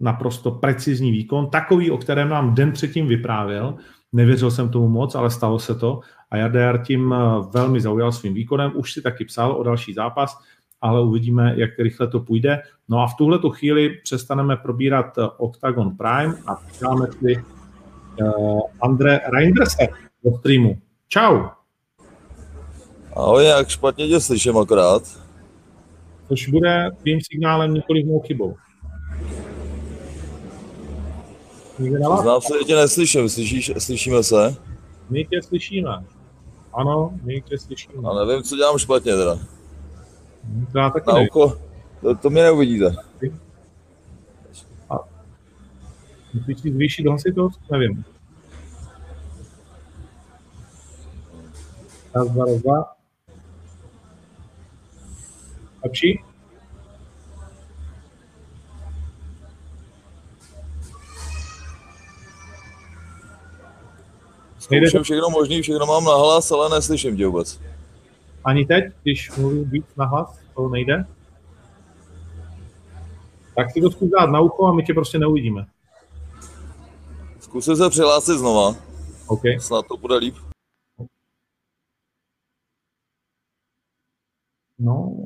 naprosto precizní výkon, takový, o kterém nám den předtím vyprávěl. Nevěřil jsem tomu moc, ale stalo se to a Jardar tím eh, velmi zaujal svým výkonem. Už si taky psal o další zápas, ale uvidíme, jak rychle to půjde. No a v tuhle chvíli přestaneme probírat eh, Octagon Prime a dáme si uh, Andre Reinderse do streamu. Čau! Ahoj, jak špatně tě slyším akorát. Což bude tvým signálem nikoli mou chybou. Někde na vás? Znám se, že tě neslyším, Slyšíš, slyšíme se? My tě slyšíme. Ano, my tě slyšíme. A nevím, co dělám špatně teda. To já taky Na nevím. ucho, to, to mě neuvidíte. Musíš si zvýšit hlasitost? Nevím. Raz, dva, raz, dva. Lepší? Zkouším všechno možný, všechno mám na hlas, ale neslyším tě vůbec. ani teď, když mluvím víc nahlas, to nejde? Tak si to zkus dát na ucho a my tě prostě neuvidíme. Zkusím se přihlásit znova, OK. snad to bude líp. No,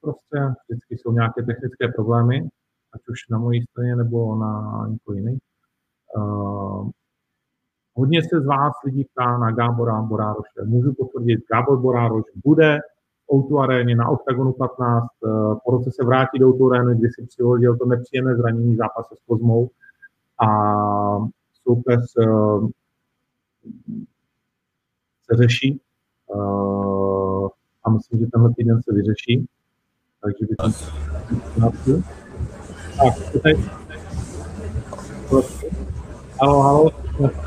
prostě vždycky jsou nějaké technické problémy, ať už na mojí straně nebo na někoho jiný. Uh, hodně se z vás lidí ptá na Gábora Borároše. Můžu potvrdit, Gábor Borároš bude v Outu aréně na Octagonu 15. Uh, po roce se vrátí do Outu arény, kdy si přihodil to nepříjemné zranění zápase s Kozmou a soupeř uh, se řeší. Uh, a myslím, že tenhle týden se vyřeší. Takže Tak, to tady. Halo, halo.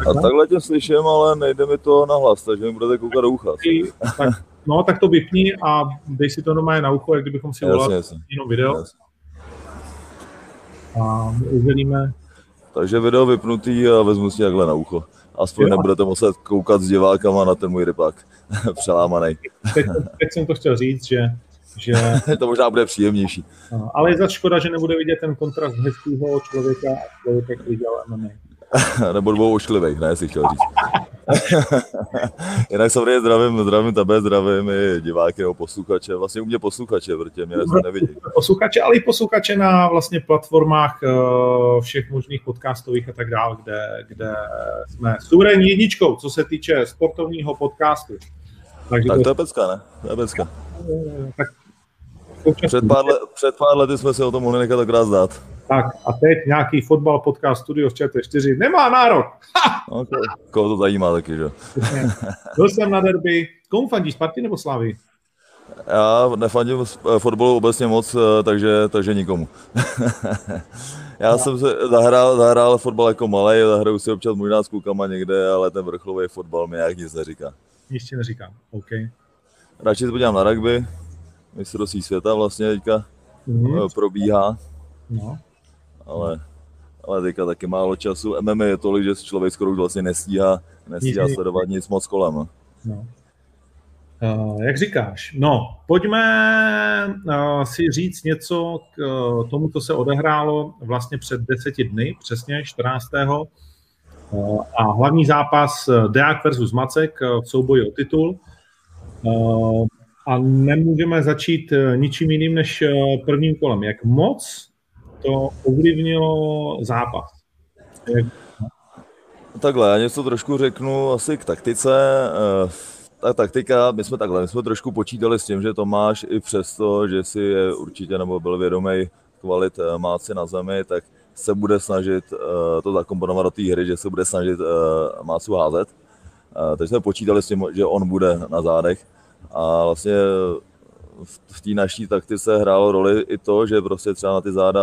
A takhle tě slyším, ale nejde mi to na hlas, takže mi budete koukat do ucha. Tak, no, tak to vypni a dej si to normálně na ucho, jak kdybychom si volali jenom video jasně. a my udělíme. Takže video vypnutý a vezmu si takhle na ucho. Aspoň Jo. nebudete muset koukat s divákama na ten můj rybák. [LAUGHS] Přelámaný. Teď, teď jsem to chtěl říct, že, že [LAUGHS] to možná bude příjemnější. no, ale je za škoda, že nebude vidět ten kontrast hezkého člověka a člověka, který dělá MMA. [LAUGHS] Nebo dvou ošklivej, ne, si chtěl říct. [LAUGHS] Jinak samozřejmě zdravím, zdravím tebe, zdravím i diváky nebo posluchače. Vlastně u mě posluchače, protože mě nevidí. posluchače, ale i posluchače na vlastně platformách eh, všech možných podcastových a tak dále, kde, kde jsme suverénní jedničkou, co se týče sportovního podcastu. Takže Tak to to, je pecka, ne? To je pecka. tak, současně- Před pár, let, před pár lety jsme si o tom mohli nechat akorát zdát. Tak a teď nějaký fotbal podcast Studio z ČT4 nemá nárok. No, ko- koho to zajímá taky, že? jo. Byl jsem na derby. Komu fandíš, Sparty nebo Slavy? Já nefandím s- fotbalu obecně moc, eh, takže, takže nikomu. [LAUGHS] Já jsem se zahrál, zahrál fotbal jako malý, zahraju si občas možná s klukama někde, ale ten vrcholový fotbal mi nějak nic neříká. Nic ti neříkám. OK. Radši se podívám na rugby, mistrovství světa vlastně teďka Mhm. eh, probíhá, No. Ale, ale teďka taky málo času. MMA je tolik, že člověk skoro už vlastně nestíhá, nestíhá Nic- sledovat nic moc kolem. no. Uh, jak říkáš? No, pojďme uh, si říct něco k uh, tomu, co se odehrálo vlastně před deseti dny, přesně 14. Uh, a hlavní zápas Deák versus Macek uh, v souboji o titul. Uh, a nemůžeme začít ničím jiným než prvním kolem. Jak moc to ovlivnilo zápas? Jak, Takhle, já něco trošku řeknu asi k taktice. Eh, Ta taktika, my jsme takhle, my jsme trošku počítali s tím, že Tomáš i přesto, že si je určitě nebo byl vědomý kvalit eh, máci na zemi, tak se bude snažit eh, to zakomponovat do té hry, že se bude snažit mácu házet. Takže jsme počítali s tím, že on bude na zádech. A vlastně v té naší taktice hrálo roli i to, že prostě třeba na ty záda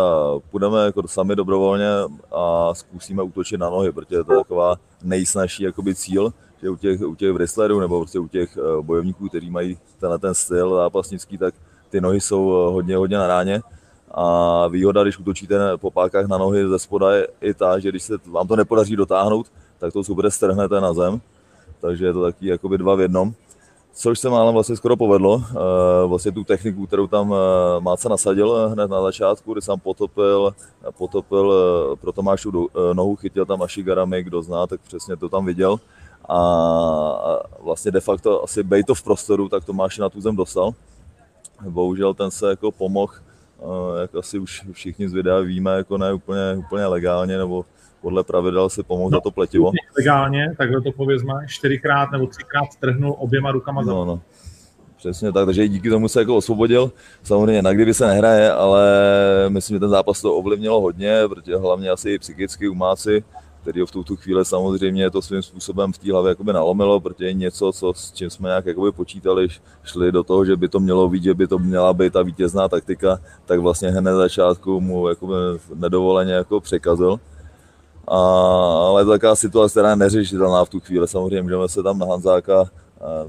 půjdeme jako sami dobrovolně a zkusíme útočit na nohy, protože to je taková nejsnažší jakoby cíl, že u těch, u těch wrestlerů nebo prostě u těch eh, bojovníků, kteří mají tenhle ten styl zápasnický, tak ty nohy jsou eh, hodně, hodně na ráně. A výhoda, když útočíte po pákách na nohy ze spoda, je i ta, že když se vám to nepodaří dotáhnout, tak to super strhnete na zem. Takže je to taky jakoby dva v jednom což se málem vlastně skoro povedlo. Eh, Vlastně tu techniku, kterou tam eh, Máca nasadil eh, hned na začátku, kdy sám potopil, potopil pro Tomášu nohu, chytil tam Ashigarami, kdo zná, tak přesně to tam viděl. A vlastně de facto asi bejto v prostoru, tak Tomáš na tu zem dostal. Bohužel ten se jako pomohl, jak asi už všichni z videa víme, jako ne úplně, úplně legálně, nebo podle pravidel si pomohl za to pletivo. legálně, takhle to povězme, čtyřikrát nebo třikrát strhnul oběma rukama za No, no. Přesně tak, takže díky tomu se jako osvobodil. Samozřejmě na kdyby se nehraje, ale myslím, že ten zápas to ovlivnilo hodně, protože hlavně asi psychicky umáci, který ho v tuto chvíli samozřejmě to svým způsobem v té hlavě jakoby nalomilo, protože něco, co, s čím jsme nějak jakoby počítali, šli do toho, že by to mělo být, že by to měla být ta vítězná taktika, tak vlastně hned na začátku mu jakoby nedovoleně jako překazil. A, ale taková situace, která je neřešitelná v tu chvíli. Samozřejmě můžeme se tam na Hanzáka,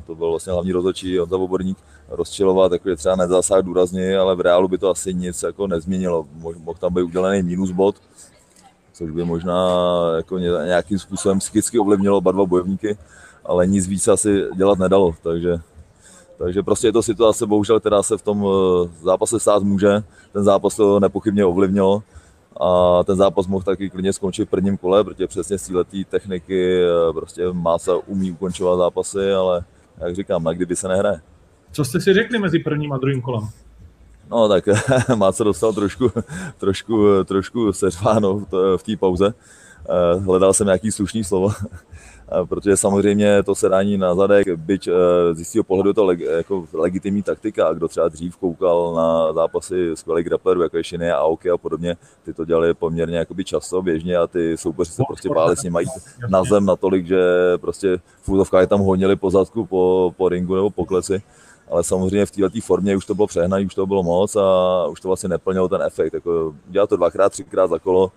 to byl vlastně hlavní rozhodčí Honza Voborník, rozčilovat, jako třeba nezasáh důrazně, ale v reálu by to asi nic jako nezměnilo. Mohl tam být udělený minus bod, což by možná jako nějakým způsobem psychicky ovlivnilo oba dva bojovníky, ale nic víc asi dělat nedalo, takže takže prostě je to situace, bohužel, která se v tom eh, zápase stát může. Ten zápas to nepochybně ovlivnilo a ten zápas mohl taky klidně skončit v prvním kole, protože přesně z této techniky eh, prostě Mása umí ukončovat zápasy, ale jak říkám, na kdyby se nehraje. Co jste si řekli mezi prvním a druhým kolem? No tak [LAUGHS] Máca dostal trošku, trošku, trošku seřváno v té pauze. Eh, hledal jsem nějaký slušný slovo, protože samozřejmě to sedání na zadek, byť eh, z jistého pohledu je to leg, jako legitimní taktika, a kdo třeba dřív koukal na zápasy skvělých grapplerů, jako je Shiny a Aoki a podobně, ty to dělali poměrně jakoby často, běžně a ty soupeři se prostě báli s nimi jít na zem natolik, že prostě v tam honili po zadku, po, po ringu nebo po kleci ale samozřejmě v této formě už to bylo přehnané, už to bylo moc a už to vlastně neplnilo ten efekt. Jako dělat to dvakrát, třikrát za kolo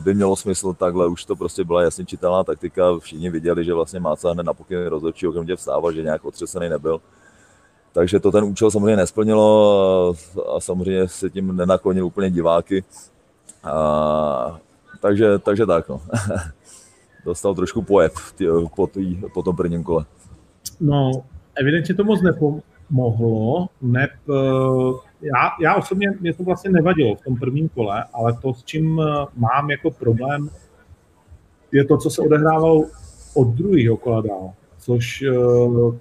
by mělo smysl takhle, už to prostě byla jasně čitelná taktika, všichni viděli, že vlastně Máca hned na pokyn rozhodčí okamžitě vstával, že nějak otřesený nebyl. Takže to ten účel samozřejmě nesplnilo a samozřejmě se tím nenaklonil úplně diváky. A, takže, takže tak, no. [LAUGHS] Dostal trošku pojeb po, tý, po tom prvním kole. No, evidentně to moc nepom- mohlo, neb, eh, já, já osobně, mě to vlastně nevadilo v tom prvním kole, ale to, s čím eh, mám jako problém, je to, co se odehrávalo od druhého kola dál, což eh,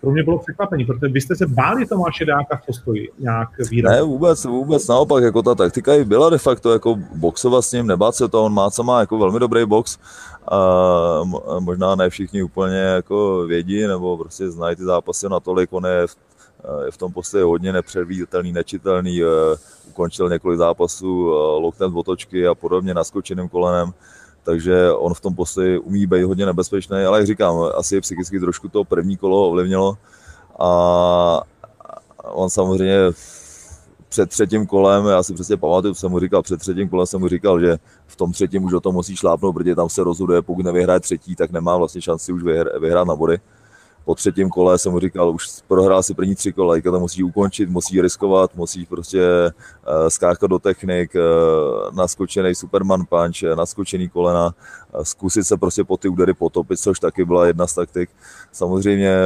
pro mě bylo překvapení, protože vy jste se báli Tomáše Dáka v postoji nějak výrazně. Ne, vůbec, vůbec naopak, jako ta taktika i byla de facto jako boxovat s ním, nebát se to, on má, co má jako velmi dobrý box, a možná ne všichni úplně jako vědí, nebo prostě znají ty zápasy natolik, on je v, je v tom postoji hodně nepředvídatelný, nečitelný, ukončil několik zápasů loktem z otočky a podobně naskočeným kolenem, takže on v tom postoji umí být hodně nebezpečný, ale jak říkám, asi psychicky trošku to první kolo ovlivnilo. A on samozřejmě před třetím kolem, já si přesně pamatuju, jsem mu říkal, před třetím kolem jsem mu říkal, že v tom třetím už do toho musí šlápnout, protože tam se rozhoduje, pokud nevyhraje třetí, tak nemá vlastně šanci už vyhrát na body po třetím kole jsem mu říkal, už prohrál si první tři kola, to musí ukončit, musí riskovat, musí prostě uh, skákat do technik, uh, naskočený Superman punch, naskočený kolena, zkusit se prostě po ty údery potopit, což taky byla jedna z taktik. Samozřejmě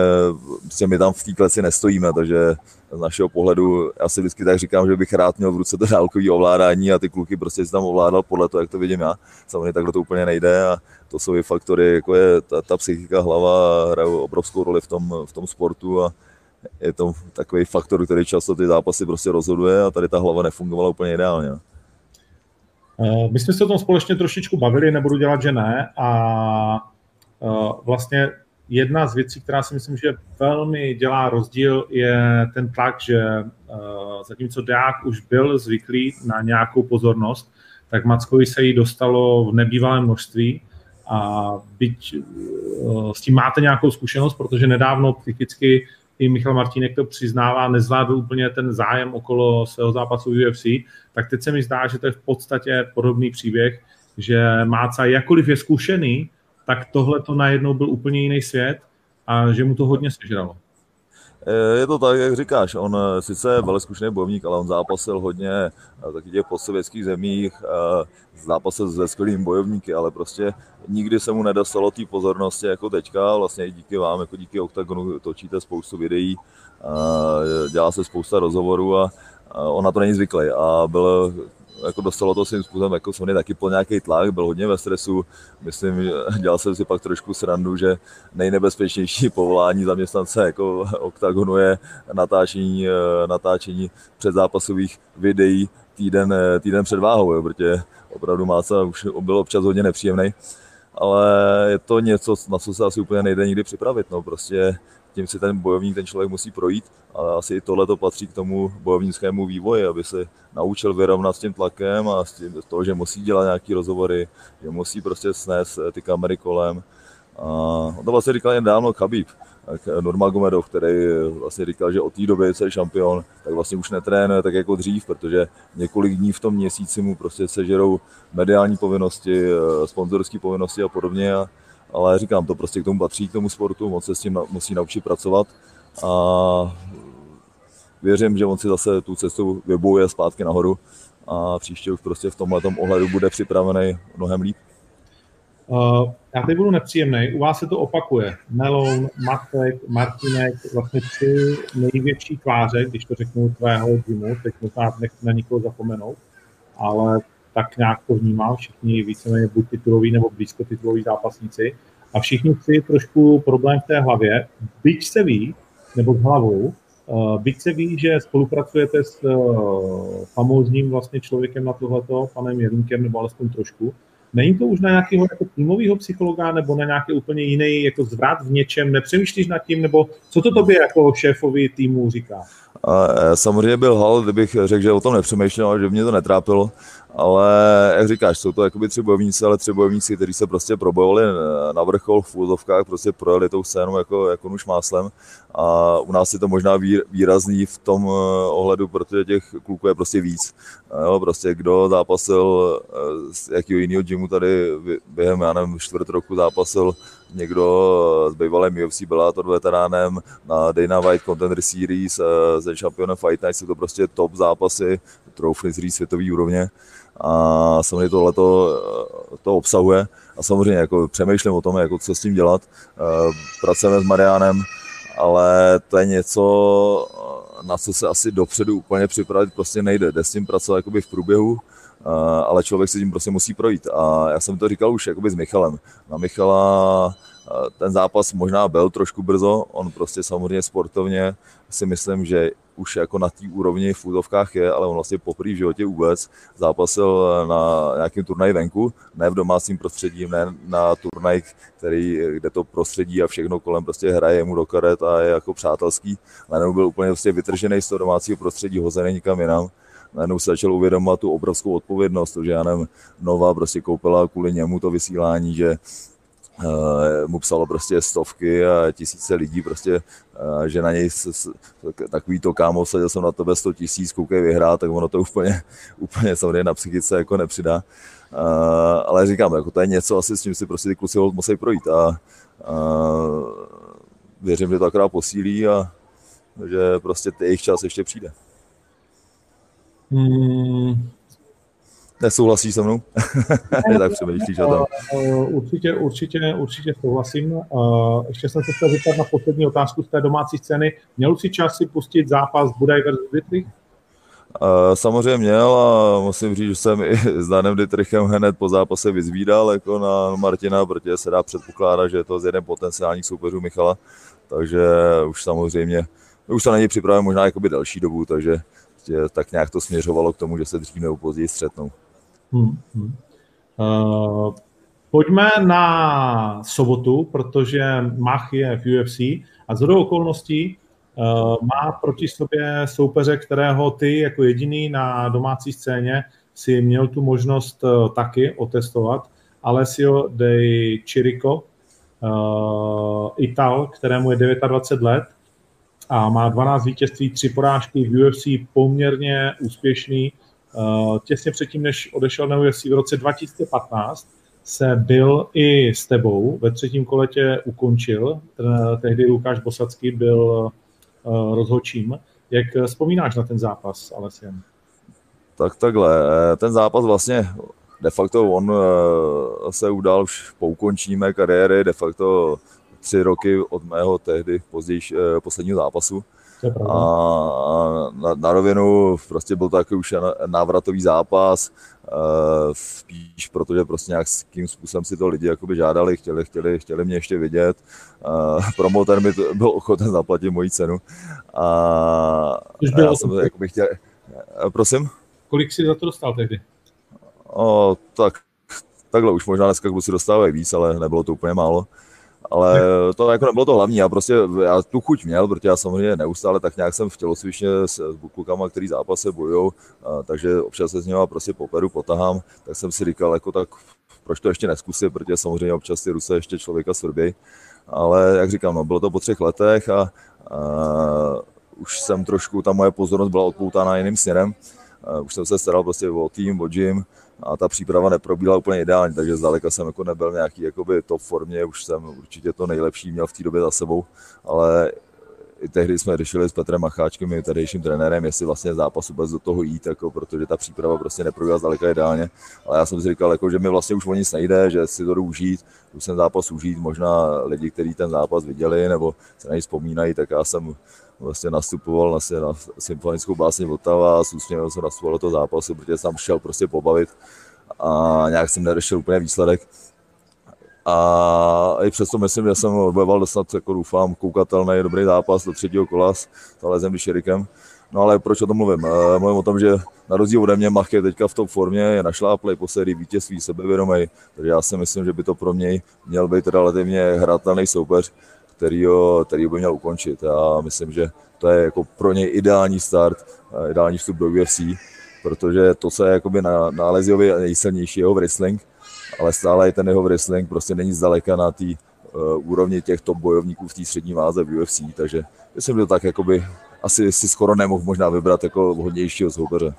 prostě my tam v té kleci nestojíme, takže z našeho pohledu, já si vždycky tak říkám, že bych rád měl v ruce to dálkový ovládání a ty kluky prostě si tam ovládal podle toho, jak to vidím já. Samozřejmě takhle to úplně nejde a to jsou i faktory, jako je ta, ta psychika, hlava, hrajou obrovskou roli v tom, v tom sportu a je to takový faktor, který často ty zápasy prostě rozhoduje a tady ta hlava nefungovala úplně ideálně. Eh, my jsme se o tom společně trošičku bavili, nebudu dělat, že ne. A eh, vlastně jedna z věcí, která si myslím, že velmi dělá rozdíl, je ten tlak, že eh, zatímco Deák už byl zvyklý na nějakou pozornost, tak Mackovi se jí dostalo v nebývalém množství. A byť s tím máte nějakou zkušenost, protože nedávno psychicky i Michal Martínek to přiznává, nezvládl úplně ten zájem okolo svého zápasu UFC, tak teď se mi zdá, že to je v podstatě podobný příběh, že Máca, jakkoliv je zkušený, tak tohle to najednou byl úplně jiný svět a že mu to hodně sežralo. Eh, je to tak, jak říkáš, on eh, sice velmi zkušený bojovník, ale on zápasil hodně eh, taky těch postsovětských zemích, zápasil se skvělými bojovníky, ale prostě nikdy se mu nedostalo té pozornosti jako teďka, vlastně i díky vám, jako díky Octagonu točíte spoustu videí, dělá se spousta rozhovorů a on na to není zvyklý a byl jako dostalo to svým způsobem jako Sony taky po nějaký tlak, byl hodně ve stresu. Myslím, [LAUGHS] dělal jsem si pak trošku srandu, že nejnebezpečnější [LAUGHS] povolání zaměstnance jako [LAUGHS] OKTAGONu je natáčení, eh, natáčení předzápasových videí týden, eh, týden před váhou, jo, protože opravdu Máca už byl občas hodně nepříjemný. ale je to něco, na co se asi úplně nejde nikdy připravit. No, prostě tím si ten bojovník, ten člověk musí projít, ale asi tohle to patří k tomu bojovnickému vývoji, aby se naučil vyrovnat s tím tlakem a s tím, to, že musí dělat nějaký rozhovory, že musí prostě snést ty kamery kolem. A on to vlastně říkal jen dávno Khabib, Nurmagomedov, který vlastně říkal, že od té doby, co je šampion, tak vlastně už netrénuje tak jako dřív, protože několik dní v tom měsíci mu prostě sežerou mediální povinnosti, sponzorské povinnosti a podobně. A, ale říkám, to prostě k tomu patří, k tomu sportu, moc se s tím musí naučit pracovat a věřím, že on si zase tu cestu vybojuje zpátky nahoru a příště už prostě v tomhle ohledu bude připravený mnohem líp. Uh, já teď budu nepříjemný. U vás se to opakuje. Melon, Matek, Martinek, vlastně tři největší tváře, když to řeknu tvého gymu, teď možná nechci na nikoho zapomenout, ale tak nějak to vnímám, všichni víceméně buď tituloví nebo blízko tituloví zápasníci. A všichni tři trošku problém v té hlavě. Byť se ví, nebo s hlavou, uh, byť se ví, že spolupracujete s uh, famózním vlastně člověkem na tohleto, panem Jelínkem, nebo alespoň trošku, Není to už na nějakého jako týmového psychologa nebo na nějaký úplně jiný jako zvrat v něčem? Nepřemýšlíš nad tím, nebo co to tobě jako šéfovi týmu říká? A samozřejmě byl hal, kdybych řekl, že o tom nepřemýšlel, že mě to netrápilo, ale jak říkáš, jsou to jakoby tři bojovníci, ale tři bojovníci, kteří se prostě probojovali na vrchol v úzovkách, prostě projeli tou scénu jako, jako nuž máslem a u nás je to možná výrazný v tom eh, ohledu, protože těch kluků je prostě víc. Jo, prostě kdo zápasil eh, z jakého jiného gymu tady během, já nevím, čtvrt roku zápasil někdo z bývalém UFC Bellator veteránem na Dana White Contender Series ze šampionem Fight Night, jsou to prostě top zápasy, troufli říct světový úrovně a samozřejmě tohle to, to obsahuje a samozřejmě jako přemýšlím o tom, jako co s tím dělat. Pracujeme s Marianem, ale to je něco, na co se asi dopředu úplně připravit prostě nejde. Jde s tím pracovat jakoby v průběhu, ale člověk si tím prostě musí projít. A já jsem to říkal už jakoby s Michalem. Na Michala ten zápas možná byl trošku brzo, on prostě samozřejmě sportovně si myslím, že už jako na té úrovni v úzovkách je, ale on vlastně poprvé v životě vůbec zápasil na nějakém turnaji venku, ne v domácím prostředí, ne na turnaj, který, kde to prostředí a všechno kolem prostě hraje mu do karet a je jako přátelský. Najednou byl úplně prostě vytržený z toho domácího prostředí, hozený nikam jinam najednou se začal uvědomovat tu obrovskou odpovědnost, že já nevím, Nova prostě koupila kvůli němu to vysílání, že Eh, mu psalo prostě stovky a tisíce lidí prostě, eh, že na něj takový to kámo, sadil jsem na tebe 100 tisíc, koukej vyhrát, tak ono to úplně, [LAUGHS] úplně samozřejmě na psychice jako nepřidá. Uh, ale říkám, jako to je něco asi, s čím si prostě ty kluci musí projít a, uh, věřím, že to akorát posílí a že prostě jejich čas ještě přijde. Hmm, Nesouhlasí se mnou? [LAUGHS] tak přemýšlíš o tom. Určitě, určitě, určitě souhlasím. Ještě jsem se chtěl zeptat na poslední otázku z té domácí scény. Měl si čas si pustit zápas Budaj versus Dietrich? Samozřejmě měl a musím říct, že jsem i [LAUGHS] s Danem Dietrichem hned po zápase vyzvídal jako na Martina, protože se dá předpokládat, že je to z jeden potenciálních soupeřů Michala, takže už samozřejmě, už to není připraven možná jakoby další dobu, takže tak nějak to směřovalo k tomu, že se dřív nebo později střetnou. Hmm. Uh, pojďme na sobotu, protože Mach je v UFC a z okolností uh, má proti sobě soupeře, kterého ty jako jediný na domácí scéně si měl tu možnost uh, taky otestovat. Alessio de Chirico, uh, Ital, kterému je 29 let a má 12 vítězství, 3 porážky v UFC, poměrně úspěšný těsně předtím, než odešel na UFC v roce 2015, se byl i s tebou, ve třetím kole tě ukončil, tehdy Lukáš Bosacký byl eh, rozhočím. Jak vzpomínáš na ten zápas, Alessiem? Tak takhle, eh, ten zápas vlastně de facto on se udal už po ukončení mé kariéry, de facto tři roky od mého tehdy později posledního zápasu. A na, na rovinu prostě byl to takový už návratový zápas, uh, spíš protože prostě nějakým způsobem si to lidi jakoby žádali, chtěli, chtěli, chtěli mě ještě vidět. Uh, promoter mi to, byl ochoten zaplatit moji cenu. A, a já jsem jakoby chtěl... Prosím? Kolik jsi za to dostal tehdy? O, tak takhle už možná dneska kluci dostávají víc, ale nebylo to úplně málo. Ale to jako nebylo to hlavní, já prostě, já tu chuť měl, protože já samozřejmě neustále tak nějak jsem v tělocvičně s, klukama, který zápase bojujou, takže občas se s nimi prostě poperu, potahám, tak jsem si říkal, jako tak proč to ještě neskusit, protože samozřejmě občas ty ruce ještě člověka svrbějí. Ale jak říkám, no, bylo to po třech letech a, a už jsem trošku, ta moje pozornost byla odpoutána jiným směrem. Už jsem se staral prostě o tým, o gym a ta příprava neprobíhala úplně ideálně, takže zdaleka jsem jako nebyl nějaký jakoby top formě, už jsem určitě to nejlepší měl v té době za sebou, ale i tehdy jsme řešili s Petrem Macháčkem, i tehdejším trenérem, jestli vlastně zápas vůbec do toho jít, jako, protože ta příprava prostě neprobíhala zdaleka ideálně. Ale já jsem si říkal, jako, že mi vlastně už o nic nejde, že si to jdu užít, už jsem zápas užít, možná lidi, kteří ten zápas viděli nebo se na něj vzpomínají, tak já jsem vlastně nastupoval vlastně na symfonickou básně Vltava a s úsměvem jsem nastupoval do toho zápasu, protože jsem šel prostě pobavit a nějak jsem neřešil úplně výsledek. A i přesto myslím, že jsem odbojoval dostat, jako doufám, koukatelný dobrý zápas do třetího kola s Talezem Dyšerikem. No ale proč o tom mluvím? E, mluvím o tom, že na rozdíl ode mě Mach je teďka v top formě, je našláplej po sérii vítězství, sebevědomý, takže já si myslím, že by to pro něj měl být relativně hratelný soupeř který ho, který by měl ukončit. Já myslím, že to je jako pro něj ideální start, ideální vstup do UFC, protože to, co je jakoby na, na nejsilnější jeho wrestling, ale stále i ten jeho wrestling prostě není zdaleka na té uh, úrovni těch top bojovníků v té střední váze v UFC, takže myslím, že to tak jakoby asi si skoro nemohl možná vybrat jako vhodnějšího soupeře.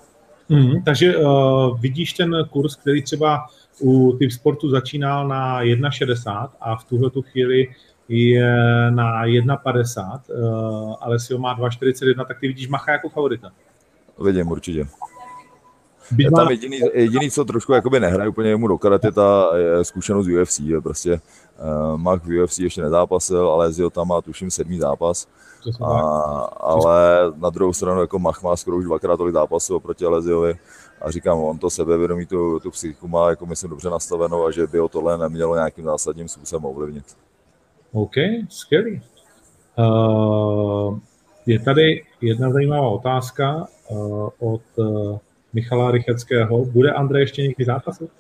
Mm, takže uh, vidíš ten kurz, který třeba u typ sportu začínal na 1,60 a v tuhle tu chvíli je na 1,50, uh, Alessio má 2,41, tak ty vidíš Macha jako favorita. Vidím určitě. Je tam jediný, jediný, co trošku jakoby nehraje úplně mu do karate, ta zkušenost UFC. Je prostě uh, Mach v UFC ještě nezápasil, ale Zio tam má tuším sedmý zápas. A, ale na druhou stranu jako Mach má skoro už dvakrát tolik zápasů oproti Aleziovi a říkám, on to sebevědomí, tu, tu psychiku má jako myslím dobře nastavenou a že by o tohle nemělo nějakým zásadním způsobem ovlivnit. OK, skvělý. Uh, je tady jedna zajímavá otázka uh, od uh, Michala Rycheckého. Bude Andrej ještě někdy zápasit?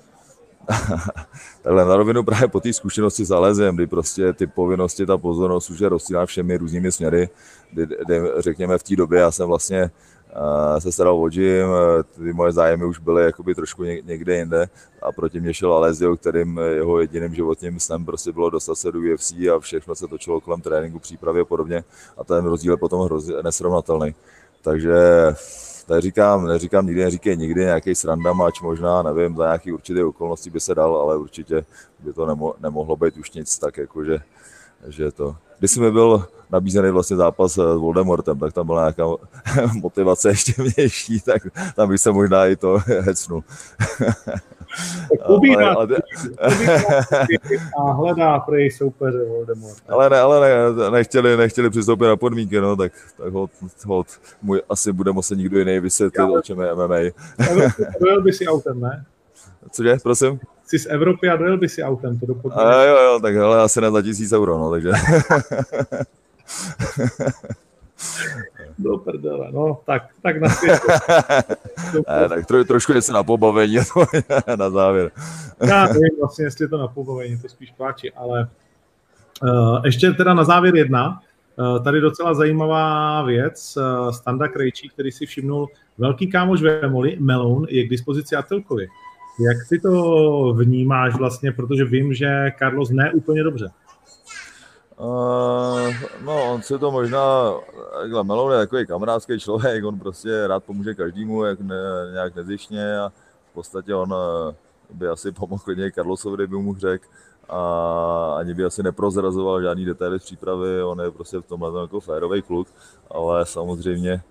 [LAUGHS] Takhle na rovinu právě po té zkušenosti s Alezem, kdy prostě ty povinnosti, ta pozornost už je rozstřílá všemi různými směry, kdy, kdy, řekněme v té době já jsem vlastně se staral o gym, ty moje zájmy už byly jakoby trošku někde jinde a proti mě šel Alezio, kterým jeho jediným životním snem prostě bylo dostat se do UFC a všechno se točilo kolem tréninku, přípravy a podobně a ten rozdíl je potom hrozně nesrovnatelný. Takže neříkám, neříkám nikdy, neříkej nikdy, nějaký sranda mač možná, nevím, za nějaký určité okolnosti by se dal, ale určitě by to nemo, nemohlo být už nic tak, jakože že to. Když mi byl nabízený vlastně zápas s Voldemortem, tak tam byla nějaká [LAUGHS] motivace ještě mější, tak tam bych se možná i to [LAUGHS] hecnul. Ubírá, ale, ale... [LAUGHS] a hledá prej soupeře Voldemort. Ale, ne, ale ne, nechtěli, nechtěli přistoupit na podmínky, no, tak, tak hod, hod, můj asi bude muset nikdo jiný vysvětlit, o čem je MMA. Dojel by si autem, ne? Cože, prosím? Jsi z Evropy a dojel by si autem, to doporučuji. A jo, jo, tak ale asi za tisíc euro, no, takže... [LAUGHS] Do prdele, no, tak, tak na světě. [LAUGHS] ne, tak tro, trošku něco na pobavení [LAUGHS] na závěr. Já nevím vlastně, jestli je to na pobavení, to spíš pláči, ale uh, ještě teda na závěr jedna. Uh, tady docela zajímavá věc. Uh, Standa Krejčí, který si všimnul, velký kámoš Vemoli, Melon, je k dispozici Atilkovi. Jak ty to vnímáš vlastně, protože vím, že Carlos ne úplně dobře. Uh, no, on si to možná, takhle, Melon je takový kamarádský člověk, on prostě rád pomůže každému, jak ne, nějak nezišně a v podstatě on eh, by asi pomohl klidně Carlosovi, kdyby mu řekl a ani by asi neprozrazoval žádný detaily z přípravy, on je prostě v tomhle jako férový kluk, ale samozřejmě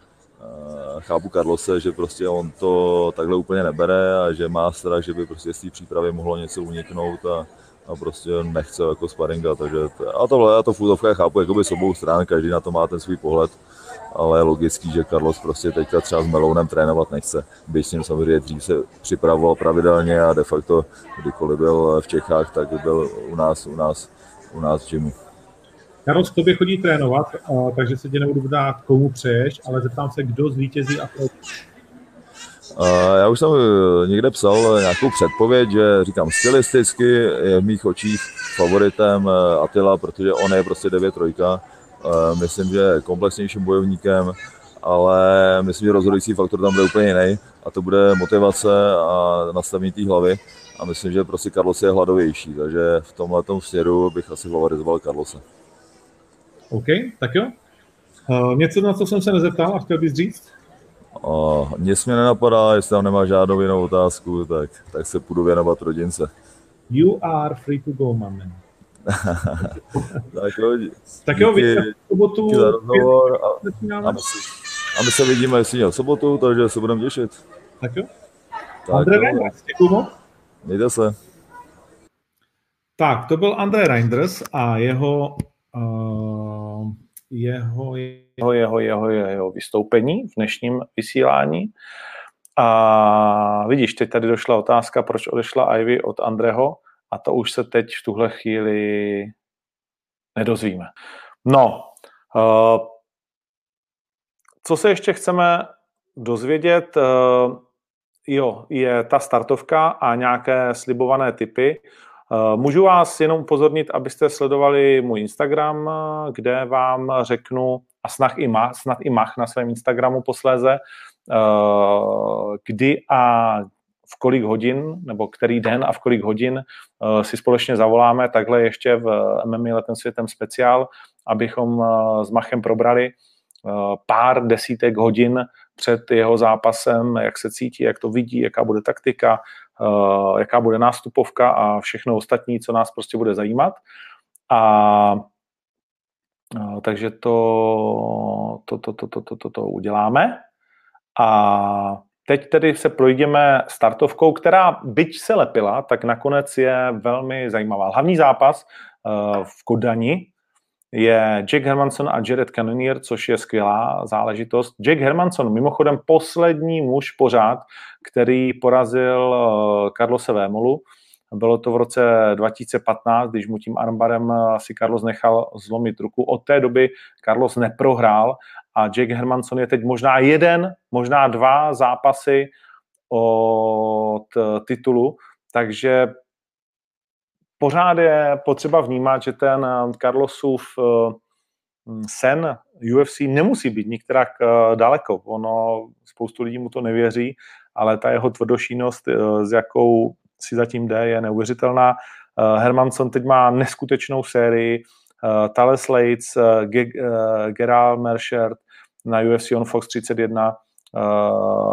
chápu Carlose, že prostě on to takhle úplně nebere a že má strach, že by prostě z té přípravy mohlo něco uniknout a, a prostě nechce jako sparinga, takže a tohle já to v chápu jakoby s obou stran, každý na to má ten svůj pohled, ale je logický, že Carlos prostě teďka třeba s Melounem trénovat nechce, byť s ním samozřejmě dřív se připravoval pravidelně a de facto kdykoliv byl v Čechách, tak byl u nás, u nás, u nás v gymu. Karol, k tobě chodí trénovat, takže se tě nebudu dát, komu přeješ, ale zeptám se, kdo zvítězí a proč. Já už jsem uh, někde psal nějakou předpověď, že říkám, stylisticky je v mých očích favoritem uh, Attila, protože on je prostě 9-3. Uh, myslím, že je komplexnějším bojovníkem, ale myslím, že rozhodující faktor tam bude úplně jiný a to bude motivace a nastavení té hlavy a myslím, že prostě Carlos je hladovější, takže v tomhle směru bych asi favorizoval Carlose. OK, tak jo. Uh, něco, na co jsem se nezeptal a chtěl bys říct? Uh, nic mě nenapadá, jestli tam nemá žádnou jinou otázku, tak, tak se půjdu věnovat rodince. You are free to go, my man. [LAUGHS] tak jo, tak jo, v sobotu. Díky za rozhovor a, a, my se, a my se vidíme, jestli v sobotu, takže se budeme těšit. Tak jo. Tak André Reinders, děkuji moc. Mějte se. Tak, to byl André Reinders a jeho, uh, jeho, jeho, jeho, jeho, jeho vystoupení v dnešním vysílání. A vidíš, teď tady došla otázka, proč odešla Ivy od Andreho a to už se teď v tuhle chvíli nedozvíme. No, uh, co se ještě chceme dozvědět, uh, jo, je ta startovka a nějaké slibované typy. Uh, můžu vás jenom upozornit, abyste sledovali můj Instagram, kde vám řeknu, a snad i, mach, snad i mach na svém Instagramu posléze, kdy a v kolik hodin, nebo který den a v kolik hodin uh, si společně zavoláme takhle ještě v MMA letem světem speciál, abychom s Machem probrali pár desítek hodin před jeho zápasem, jak se cítí, jak to vidí, jaká bude taktika, jaká bude nástupovka a všechno ostatní, co nás prostě bude zajímat. A takže to, to, to, to, to, to, to, to uděláme. A Teď tedy se projdeme startovkou, která byť se lepila, tak nakonec je velmi zajímavá. Hlavní zápas uh, v Kodani je Jack Hermanson a Jared Cannonier, což je skvělá záležitost. Jack Hermanson, mimochodem poslední muž pořád, který porazil uh, Carlose Vémolu. Bylo to v roce 2015, když mu tím armbarem si Carlos nechal zlomit ruku. Od té doby Carlos neprohrál a Jack Hermanson je teď možná jeden, možná dva zápasy od titulu, takže pořád je potřeba vnímat, že ten Carlosův eh, sen UFC nemusí být nikterak eh, daleko. Ono, spoustu lidí mu to nevěří, ale ta jeho tvrdošínost, eh, s jakou si zatím jde, je neuvěřitelná. Hermanson teď má neskutečnou sérii, Thales Lates, Gerald Merchert, na UFC on Fox 31, Uh,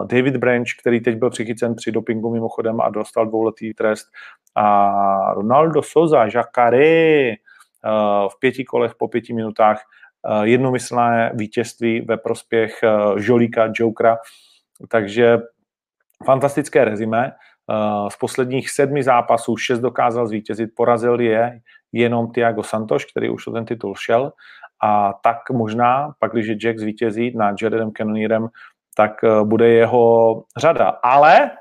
David Branch, který teď byl přichycen při dopingu mimochodem a dostal dvouletý trest. A Ronaldo Sosa, Jacare, uh, v pěti kolech po pěti minutách uh, jednomyslné vítězství ve prospěch Žolíka, Jokera. Takže fantastické rezime. Z posledních sedmi zápasů šest dokázal zvítězit, porazil je jenom Tiago Santos, který už o ten titul šel a tak možná, pak když Jack zvítězí nad Jaredem Cannonierem, tak eh, bude jeho řada. Ale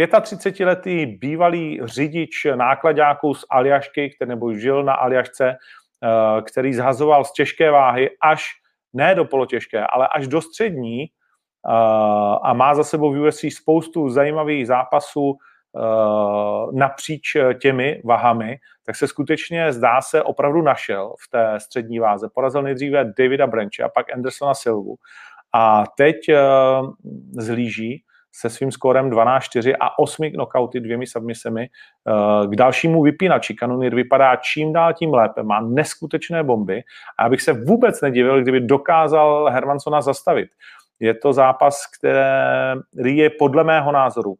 35-letý bývalý řidič nákladáků z Aljašky, který nebo žil na Aljašce, eh, který zhazoval z těžké váhy až ne do polotěžké, ale až do střední eh, a má za sebou v UFC spoustu zajímavých zápasů napříč těmi vahami, tak se skutečně zdá se opravdu našel v té střední váze. Porazil nejdříve Davida Branche a pak Andersona Silvu. A teď uh, zlíží se svým skórem 12-4 a 8 knockouty dvěmi submisemi uh, k dalšímu vypínači. Kanonir vypadá čím dál tím lépe, má neskutečné bomby a já bych se vůbec nedivil, kdyby dokázal Hermansona zastavit. Je to zápas, který je podle mého názoru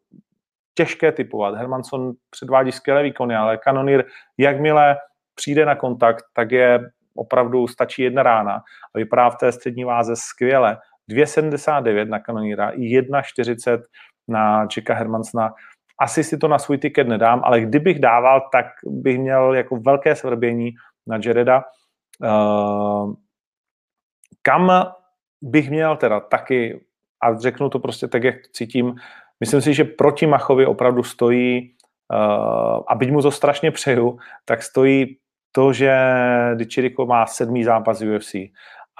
těžké typovat. Hermanson předvádí skvělé výkony, ale Kanonir, jakmile přijde na kontakt, tak je opravdu stačí jedna rána a vypadá v té střední váze skvěle. 2,79 na Kanoníra, 1,40 na Čeka Hermansona. Asi si to na svůj tiket nedám, ale kdybych dával, tak bych měl jako velké svrbění na Jareda. Uh, kam bych měl teda taky, a řeknu to prostě tak, jak cítím, Myslím si, že proti Machovi opravdu stojí, uh, a byť mu to strašně přeju, tak stojí to, že Dichiriko má sedmý zápas UFC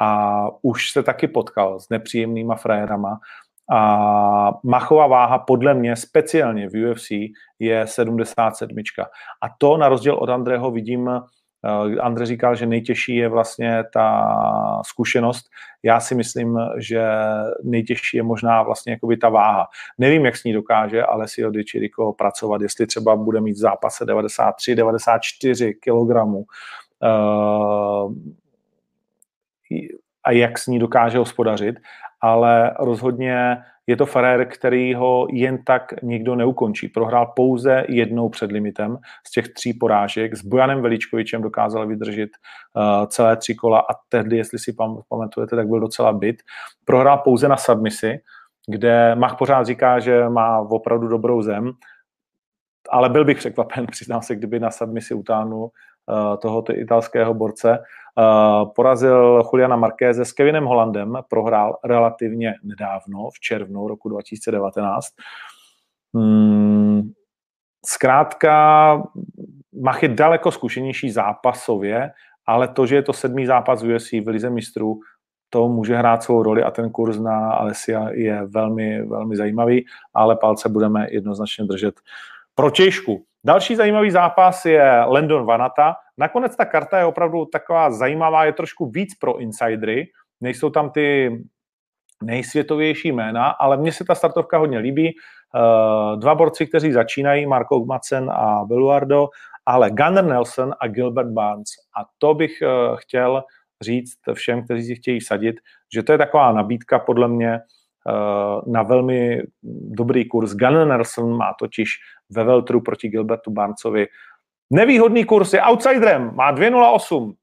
a už se taky potkal s nepříjemnýma frajerama A machová váha podle mě speciálně v UFC je 77. A to na rozdíl od Andreho vidím, uh, Andre říkal, že nejtěžší je vlastně ta zkušenost. Já si myslím, že nejtěžší je možná vlastně jakoby ta váha. Nevím, jak s ní dokáže ale si od Chirico pracovat, jestli třeba bude mít v zápase 93, 94 kilogramů. A jak s ní dokáže hospodařit, ale rozhodně je to Ferrer, který ho jen tak nikdo neukončí. Prohrál pouze jednou před limitem z těch tří porážek. S Bojanem Veličkovičem dokázal vydržet uh, celé tři kola a tehdy, jestli si pamatujete, tak byl docela byt. Prohrál pouze na submisi, kde Mach pořád říká, že má opravdu dobrou zem, ale byl bych překvapen, [LAUGHS] přiznám se, kdyby na submisi utáhnul tohoto italského borce. Uh, porazil Juliana Markéze s Kevinem Hollandem, prohrál relativně nedávno, v červnu roku 2019. Hmm, zkrátka, Mach je daleko zkušenější zápasově, ale to, že je to sedmý zápas v UFC v Lize mistrů, to může hrát svou roli a ten kurz na Alessia je velmi, velmi zajímavý, ale palce budeme jednoznačně držet pro Češku. Další zajímavý zápas je Landon Vanata. Nakonec ta karta je opravdu taková zajímavá, je trošku víc pro insidery. Nejsou tam ty nejsvětovější jména, ale mně se ta startovka hodně líbí. Eh, dva borci, kteří začínají, Marko Gmacen a Beluardo, ale Gunnar Nelson a Gilbert Barnes. A to bych eh, chtěl říct všem, kteří si chtějí sadit, že to je taková nabídka podle mě eh, na velmi dobrý kurz. Gunnar Nelson má totiž ve Veltru proti Gilbertu Barnesovi nevýhodný kurz, je outsiderem, má 2,08,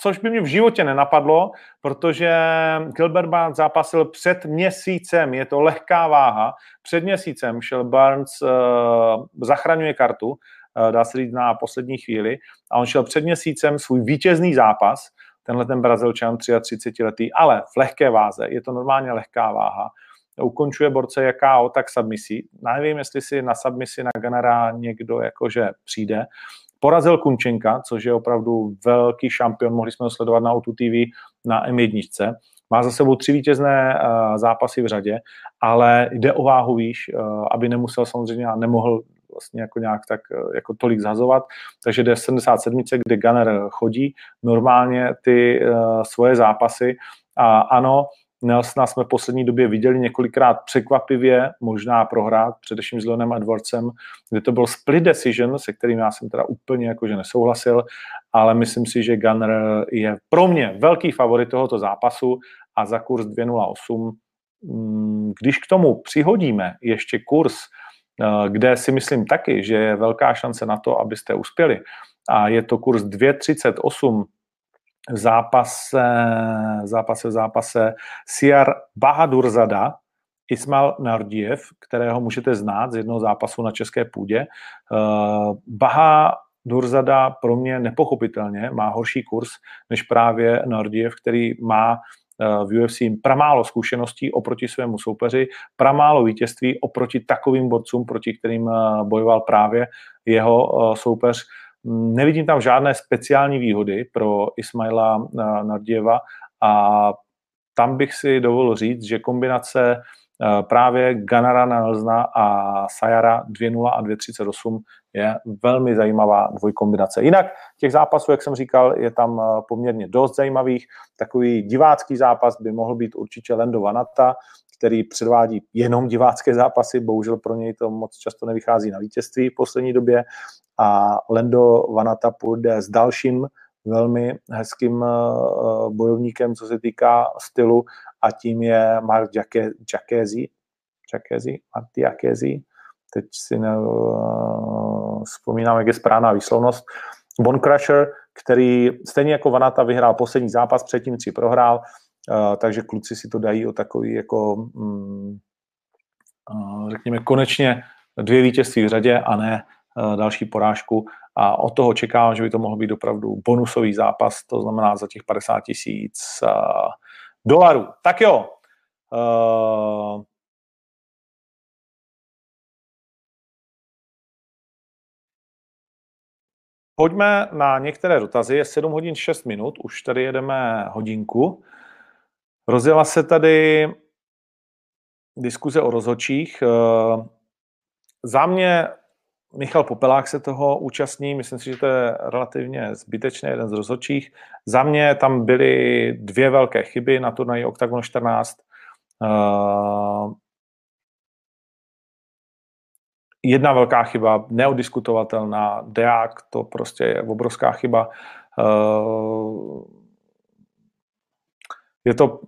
což by mě v životě nenapadlo, protože Gilbert Barnes zápasil před měsícem, je to lehká váha, před měsícem šel Barnes, uh, zachraňuje kartu, uh, dá se říct na poslední chvíli, a on šel před měsícem svůj vítězný zápas, tenhle ten Brazilčan 33 letý, ale v lehké váze, je to normálně lehká váha, ukončuje borce jak KO, tak submisí. Nevím, jestli si na submisi na Ganara někdo jakože přijde. Porazil Kunčenka, což je opravdu velký šampion, mohli jsme ho sledovat na O2 TV na M1. Má za sebou tři vítězné uh, zápasy v řadě, ale jde o váhu výš, uh, aby nemusel samozřejmě a nemohl vlastně jako nějak tak jako tolik zhazovat, takže jde 77, kde Gunner chodí normálně ty svoje zápasy a ano, Nelsona jsme v poslední době viděli několikrát překvapivě možná prohrát, především s Leonem Edwardsem, kde to byl split decision, se kterým já jsem teda úplně jakože nesouhlasil, ale myslím si, že Gunner je pro mě velký favorit tohoto zápasu a za kurz 2.08 mm, když k tomu přihodíme ještě kurz, eh, kde si myslím taky, že je velká šance na to, abyste uspěli, a je to kurz 2.38 v zápase, v zápase, v zápase Siar Bahadurzada, Ismail Nardiev, kterého můžete znát z jednoho zápasu na české půdě. Eh, Baha Durzada pro mě nepochopitelně má horší kurz než právě Nardiev, který má eh, v UFC pramálo zkušeností oproti svému soupeři, pramálo vítězství oproti takovým borcům, proti kterým eh, bojoval právě jeho soupeř. Nevidím tam žádné speciální výhody pro Ismaila eh, Nardieva a tam bych si dovolil říct, že kombinace eh, právě Ganara Nelsna a Sayara 2.0 a 2.38 je velmi zajímavá dvojkombinace. Jinak těch zápasů, jak jsem říkal, je tam eh, poměrně dost zajímavých. Takový divácký zápas by mohl být určitě Lendo Vanata, který předvádí jenom divácké zápasy, bohužel pro něj to moc často nevychází na vítězství v poslední době a Lendo Vanata půjde s dalším velmi hezkým eh, bojovníkem, co se týká stylu a tím je Mark Giacchesi, Giacchesi, Marty Giacchesi, teď si ne, uh, vzpomínám, jak je správná výslovnost, Bon Crusher, který stejně jako Vanata vyhrál poslední zápas, předtím tři prohrál, uh, takže kluci si to dají o takový jako, uh, řekněme, konečně dvě vítězství v řadě a ne Eh, další porážku a od toho čekám, že by to mohl být opravdu bonusový zápas, to znamená za těch 50 tisíc eh, dolarů. Tak jo, eh, Pojďme na některé dotazy. Je 7 hodin 6 minut, už tady jedeme hodinku. Rozjela se tady diskuze o rozhodčích. Za mě Michal Popelák se toho účastní, myslím si, že to je relativně zbytečné, jeden z rozhodčích. Za mě tam byly dvě velké chyby na turnaji Octagon 14. Uh, jedna velká chyba, neodiskutovatelná, Deák, to prostě je obrovská chyba. Uh, je to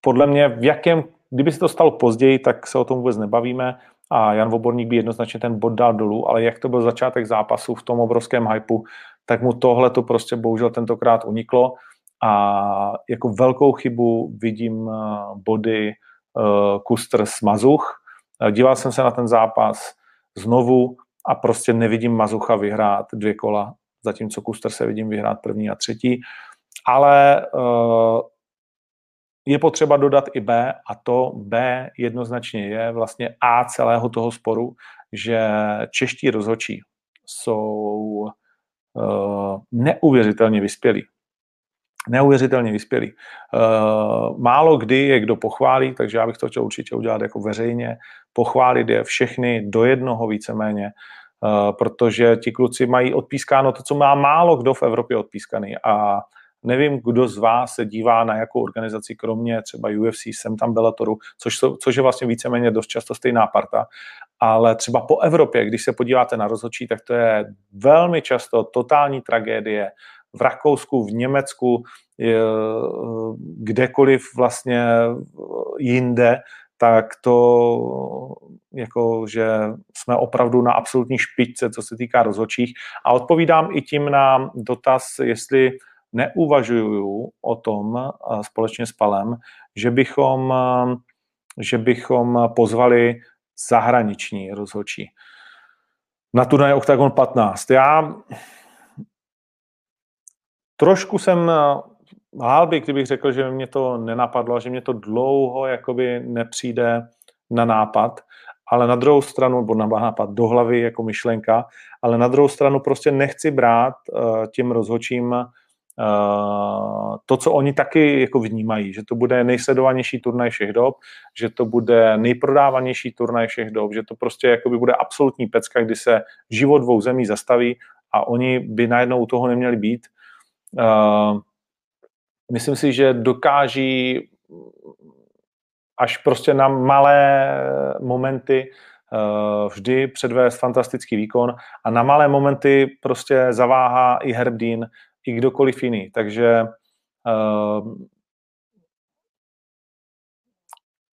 podle mě v jakém, kdyby se to stalo později, tak se o tom vůbec nebavíme a Jan Voborník by jednoznačně ten bod dal dolů, ale jak to byl začátek zápasu v tom obrovském hypu, tak mu tohle to prostě bohužel tentokrát uniklo a jako velkou chybu vidím eh, body uh, Kuster Mazuch. Eh, díval jsem se na ten zápas znovu a prostě nevidím Mazucha vyhrát dvě kola, zatímco Kuster se vidím vyhrát první a třetí. Ale je potřeba dodat i B a to B jednoznačně je vlastně A celého toho sporu, že čeští rozhodčí jsou uh, neuvěřitelně vyspělí. Neuvěřitelně vyspělí. Uh, málo kdy je kdo pochválí, takže já bych to chtěl určitě udělat jako veřejně, pochválit je všechny do jednoho víceméně, uh, protože ti kluci mají odpískáno to, co má málo kdo v Evropě odpískaný a Nevím, kdo z vás se dívá na jakou organizaci, kromě třeba UFC, jsem tam Bellatoru, což, jsou, což je vlastně víceméně dost často stejná parta, ale třeba po Evropě, když se podíváte na rozhodčí, tak to je velmi často totální tragédie. V Rakousku, v Německu, kdekoliv vlastně jinde, tak to jako, že jsme opravdu na absolutní špičce, co se týká rozhodčích. A odpovídám i tím na dotaz, jestli neuvažuju o tom společně s Palem, že bychom, že bychom pozvali zahraniční rozhodčí. Na turnaj Octagon 15. Já trošku jsem lhal by, kdybych řekl, že mě to nenapadlo, že mě to dlouho jakoby nepřijde na nápad, ale na druhou stranu, nebo na nápad do hlavy jako myšlenka, ale na druhou stranu prostě nechci brát uh, tím rozhodčím Eh, to, co oni taky jako vnímají, že to bude nejsledovanější turnaj všech dob, že to bude nejprodávanější turnaj všech dob, že to prostě jakoby bude absolutní pecka, kdy se život dvou zemí zastaví a oni by najednou u toho neměli být. Uh, myslím si, že dokáží až prostě na malé momenty uh, vždy předvést fantastický výkon a na malé momenty prostě zaváhá i Herb Dean, i kdokoliv jiný. Takže uh,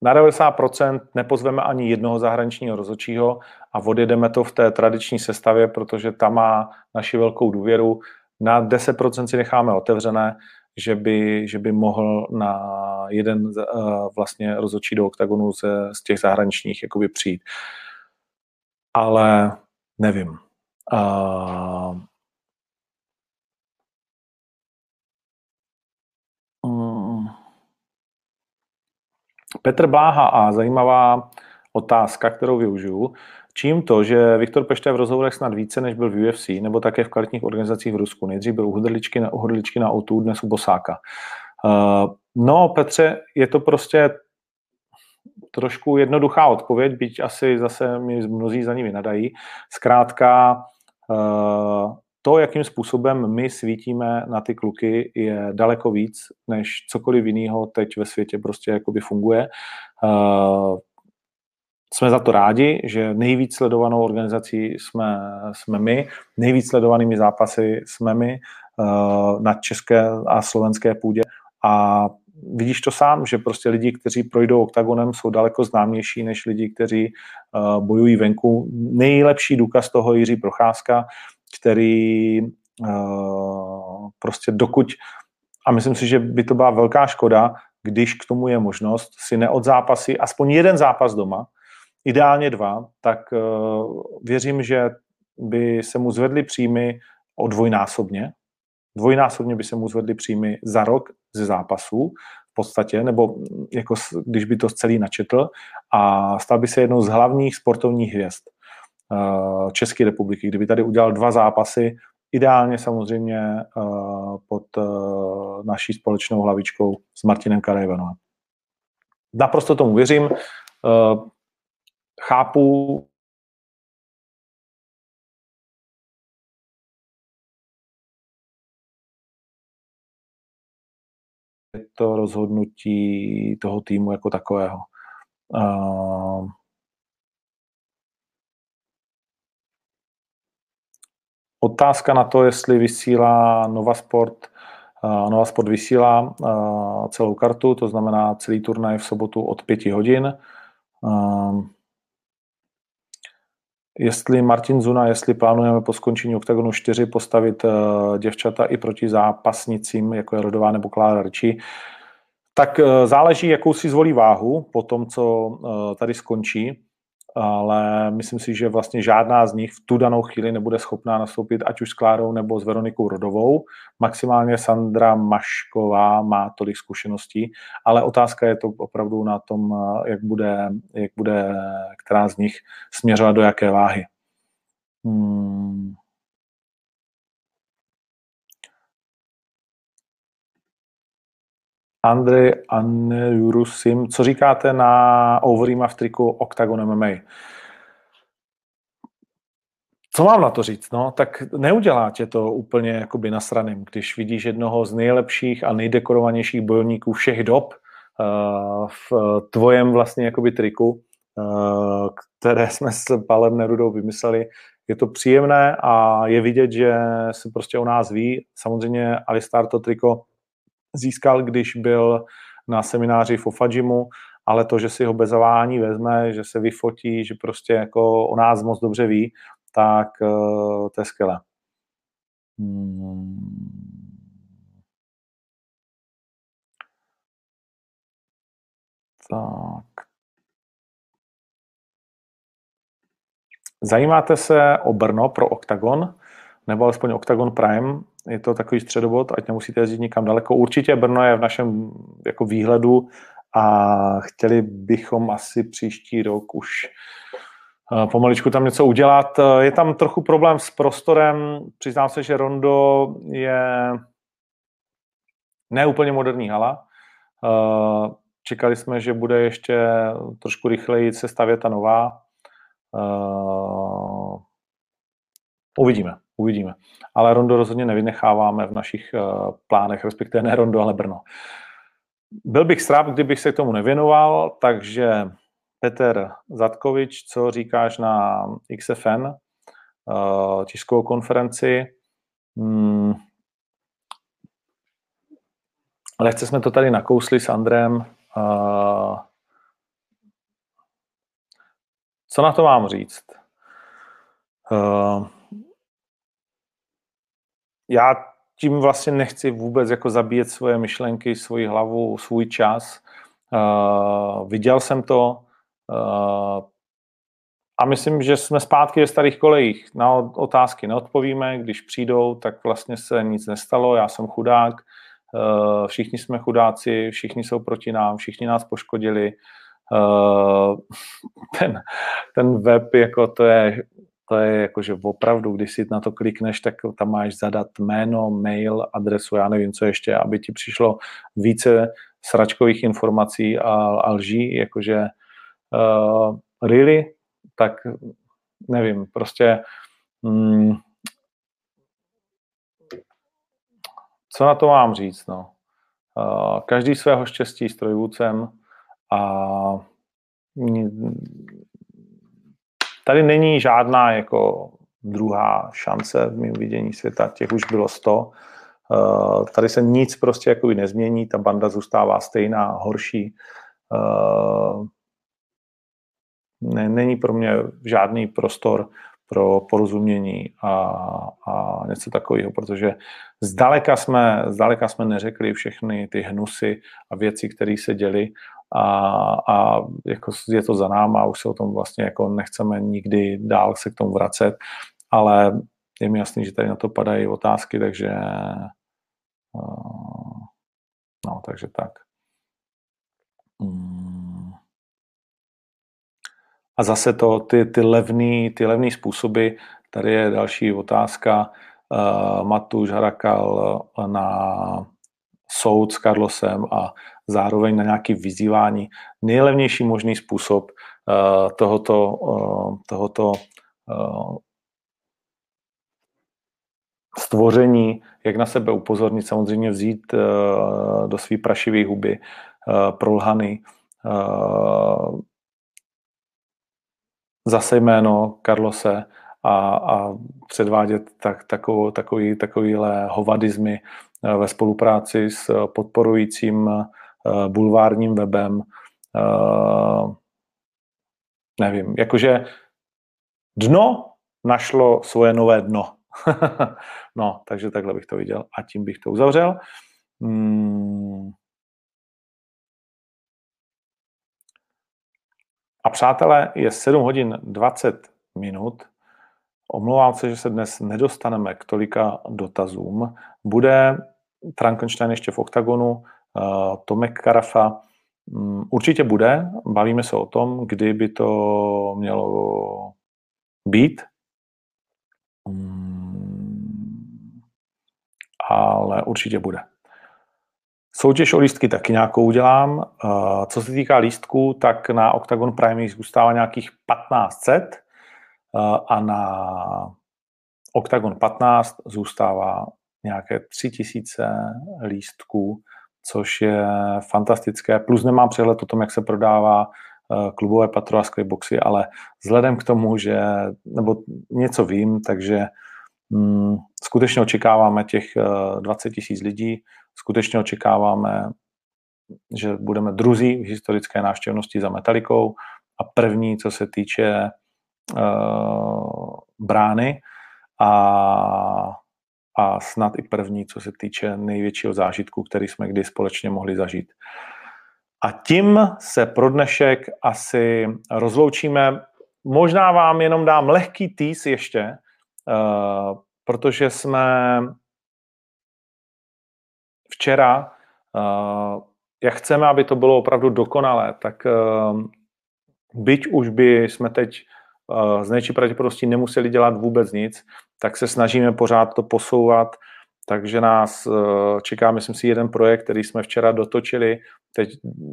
na 90% nepozveme ani jednoho zahraničního rozhodčího a odjedeme to v té tradiční sestavě, protože ta má naši velkou důvěru. Na 10% si necháme otevřené, že by, že by mohl na jeden uh, vlastně rozhodčí do oktagonu z, z těch zahraničních jakoby přijít. Ale nevím. Uh, Petr Bláha a zajímavá otázka, kterou využiju. Čím to, že Viktor Pešta je v rozhovorech snad více, než byl v UFC, nebo také v kvalitních organizacích v Rusku? Nejdřív byl u Hrdličky na, u Hrdličky na O2, dnes u Bosáka. Uh, no, Petře, je to prostě trošku jednoduchá odpověď, byť asi zase mi mnozí za ní vynadají. Zkrátka, uh, to, jakým způsobem my svítíme na ty kluky, je daleko víc, než cokoliv jiného teď ve světě prostě jakoby funguje. Uh, jsme za to rádi, že nejvíc sledovanou organizací jsme, jsme my, nejvíc sledovanými zápasy jsme my uh, na české a slovenské půdě a vidíš to sám, že prostě lidi, kteří projdou oktagonem, jsou daleko známější než lidi, kteří uh, bojují venku. Nejlepší důkaz toho Jiří Procházka, který uh, prostě dokud, a myslím si, že by to byla velká škoda, když k tomu je možnost si neodzápasy aspoň jeden zápas doma, ideálně dva, tak uh, věřím, že by se mu zvedly příjmy o dvojnásobně. Dvojnásobně by se mu zvedly příjmy za rok ze zápasů v podstatě, nebo jako když by to celý načetl a stal by se jednou z hlavních sportovních hvězd. Eh, České republiky, kdyby tady udělal dva zápasy, ideálně samozřejmě eh, pod eh, naší společnou hlavičkou s Martinem Karajvanovem. Naprosto tomu věřím chápu to rozhodnutí toho týmu jako takového. Uh, otázka na to, jestli vysílá Nova Sport, uh, Nova Sport vysílá uh, celou kartu, to znamená celý turnaj v sobotu od 5 hodin. Uh, jestli Martin Zuna, jestli plánujeme po skončení OKTAGONu 4 postavit uh, děvčata i proti zápasnicím, jako je Rodová nebo Klára Rčí, tak záleží, jakou si zvolí váhu po tom, co tady skončí, ale myslím si, že vlastně žádná z nich v tu danou chvíli nebude schopná nastoupit, ať už s Klárou nebo s Veronikou Rodovou. Maximálně Sandra Mašková má tolik zkušeností, ale otázka je to opravdu na tom, jak bude, jak bude která z nich směřovat do jaké váhy. Hmm. Andrej Anjurusim, co říkáte na Overeema v triku Octagon MMA? Co mám na to říct? No, tak neudělá tě to úplně jakoby nasraným, když vidíš jednoho z nejlepších a nejdekorovanějších bojovníků všech dob uh, v tvojem vlastně jakoby triku, uh, které jsme s Palem Nerudou vymysleli. Je to příjemné a je vidět, že se prostě o nás ví. Samozřejmě Alistar to triko získal, když byl na semináři v Ofajimu, ale to, že si ho bez zavání vezme, že se vyfotí, že prostě jako o nás moc dobře ví, tak uh, to je skvělé. Hmm. Tak. Zajímáte se o Brno pro OKTAGON, nebo alespoň OKTAGON Prime? Je to takový středobod, ať nemusíte jezdit nikam daleko. Určitě Brno je v našem jako výhledu a chtěli bychom asi příští rok už Eh, pomaličku tam něco udělat. Eh, je tam trochu problém s prostorem. Přiznám se, že Rondo je neúplně moderní hala. Eh, čekali jsme, že bude ještě trošku rychleji se stavět ta nová. Uvidíme, uvidíme. Ale Rondo rozhodně nevynecháváme v našich plánech, respektive ne Rondo, ale Brno. Byl bych stráp, kdybych se k tomu nevěnoval, takže Petr Zatkovič, co říkáš na XFN, uh, tiskovou konferenci. Hmm. Lehce jsme to tady nakousli s Andrem. Uh, co na to mám říct? Uh, já tím vlastně nechci vůbec jako zabíjet svoje myšlenky, svoji hlavu, svůj čas. Uh, viděl jsem to, Eh, a myslím, že jsme zpátky ve starých kolejích. Na otázky neodpovíme, když přijdou, tak vlastně se nic nestalo, já jsem chudák, eh, všichni jsme chudáci, všichni jsou proti nám, všichni nás poškodili. Eh, [LAUGHS] ten, ten web, jako to je, to je jako, že opravdu, když si na to klikneš, tak tam máš zadat jméno, mail, adresu, já nevím, co ještě, aby ti přišlo více sračkových informací a, a lží, jakože uh, really, tak nevím, prostě mm, co na to mám říct, no. Uh, každý svého štěstí strojvůdcem a tady není žádná jako druhá šance v mém vidění světa, těch už bylo sto. Uh, tady se nic prostě jako nezmění, ta banda zůstává stejná, horší. Ne, není pro mě žádný prostor pro porozumění a, a něco takového, protože zdaleka jsme, zdaleka jsme neřekli všechny ty hnusy a věci, které se děly a, a jako je to za náma, už se o tom vlastně jako nechceme nikdy dál se k tomu vracet, ale je mi jasný, že tady na to padají otázky, takže no, takže tak. Hmm. A zase to, ty, ty levný, ty levný způsoby, tady je další otázka, uh, Matuš Harakal na soud s Carlosem a zároveň na nějaký vyzývání. Nejlevnější možný způsob uh, tohoto, uh, tohoto uh, stvoření, jak na sebe upozornit, samozřejmě vzít do svý prašivý huby, prolhany, zase jméno Carlose a, a předvádět tak, takovou, takový, takovýhle hovadizmy eh, ve spolupráci s podporujícím eh, bulvárním webem. Eh, nevím, jakože dno našlo svoje nové dno. [LAUGHS] no, takže takhle bych to viděl a tím bych to uzavřel. Hmm. A přátelé, je 7 hodin 20 minut. Omlouvám se, že se dnes nedostaneme k tolika dotazům. Bude Frankenstein ještě v oktagonu, eh, Tomek Karafa mm, určitě bude. Bavíme se o tom, kdy by to mělo být. Mm, ale určitě bude. Soutěž o lístky taky nějakou udělám. Eh, co se týká lístků, tak na Octagon Prime zůstává nějakých 1500 eh, a na Octagon 15 zůstává nějaké 3000 lístků, což je fantastické. Plus nemám přehled o tom, jak se prodává eh, klubové patro a skyboxy, ale vzhledem k tomu, že, nebo něco vím, takže mm, skutečně očekáváme těch 20 tisíc lidí, skutečně očekáváme, že budeme druzí v historické návštěvnosti za Metalikou a první, co se týče uh, brány. A, a snad i první, co se týče největšího zážitku, který jsme kdy společně mohli zažít. A tím se pro dnešek asi rozloučíme. Možná vám jenom dám lehký týs ještě, uh, protože jsme včera, uh, jak chceme, aby to bylo opravdu dokonalé, tak uh, byť už by jsme teď z největší pravděpodobností nemuseli dělat vůbec nic, tak se snažíme pořád to posouvat, takže nás čeká, myslím si, jeden projekt, který jsme včera dotočili, teď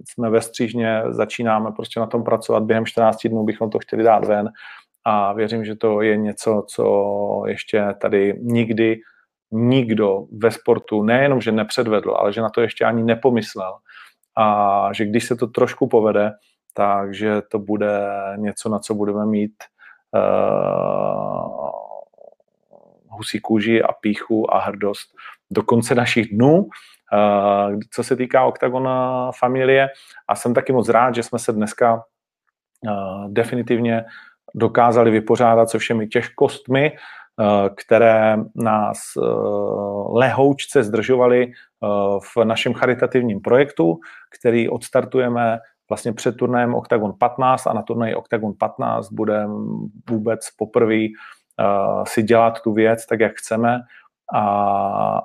jsme ve střížně, začínáme prostě na tom pracovat, během 14 dnů bychom to chtěli dát ven. A věřím, že to je něco, co ještě tady nikdy nikdo ve sportu nejenom, že nepředvedl, ale že na to ještě ani nepomyslel. A že když se to trošku povede, takže to bude něco, na co budeme mít uh, husí kůži a píchu a hrdost do konce našich dnů. Uh, co se týká Octagona familie, a jsem taky moc rád, že jsme se dneska uh, definitivně dokázali vypořádat se všemi těžkostmi, které nás eh, lehoučce zdržovaly v našem charitativním projektu, který odstartujeme vlastně před turnajem Octagon 15 a na turnaji Octagon 15 budeme vůbec poprvé si dělat tu věc tak, jak chceme. A,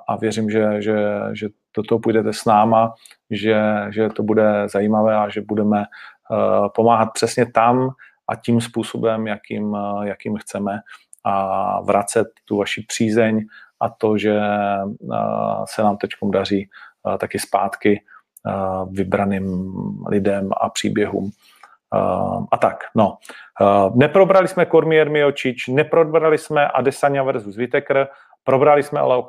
a věřím, že, že, že toto půjdete s náma, že, že to bude zajímavé a že budeme pomáhat přesně tam a tím způsobem, jakým, jakým chceme a vracet tu vaši přízeň a to, že se nám teď daří taky zpátky vybraným lidem a příběhům. A tak, no. Neprobrali jsme Kormier Miočič, neprobrali jsme Adesanya versus Whittaker, probrali jsme ale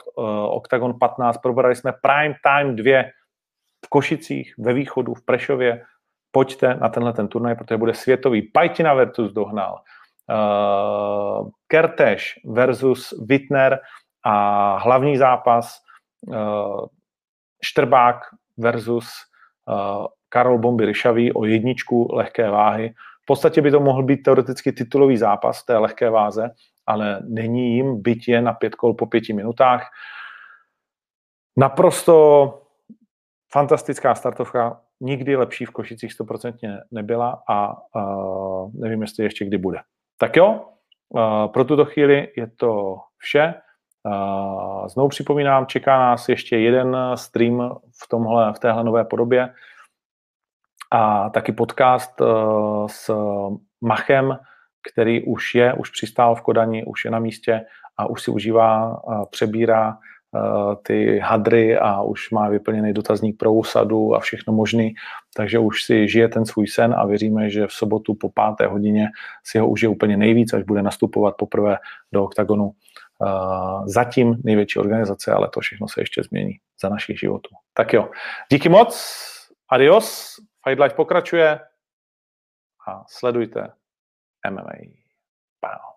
Octagon 15, probrali jsme Prime Time 2 v Košicích, ve Východu, v Prešově. Pojďte na tenhle ten turnaj, protože bude světový. Pajtina versus Dohnal uh, Kertéš versus Wittner a hlavní zápas uh, Štrbák versus uh, Karol Bomby Ryšavý o jedničku lehké váhy. V podstatě by to mohl být teoreticky titulový zápas té lehké váze, ale není jim, byť je na pět kol po pěti minutách. Naprosto fantastická startovka, nikdy lepší v Košicích stoprocentně nebyla a uh, nevím, jestli ještě kdy bude. Tak jo, pro tuto chvíli je to vše. Znovu připomínám, čeká nás ještě jeden stream v, tomhle, v téhle nové podobě a taky podcast e, s Machem, který už je, už přistál v Kodani, už je na místě a už si užívá, přebírá ty hadry a už má vyplněný dotazník pro úsadu a všechno možný, takže už si žije ten svůj sen a věříme, že v sobotu po páté hodině si ho užije úplně nejvíc, až bude nastupovat poprvé do oktagonu. Zatím největší organizace, ale to všechno se ještě změní za našich životů. Tak jo, díky moc, adios, Fight Life pokračuje a sledujte MMA. Wow.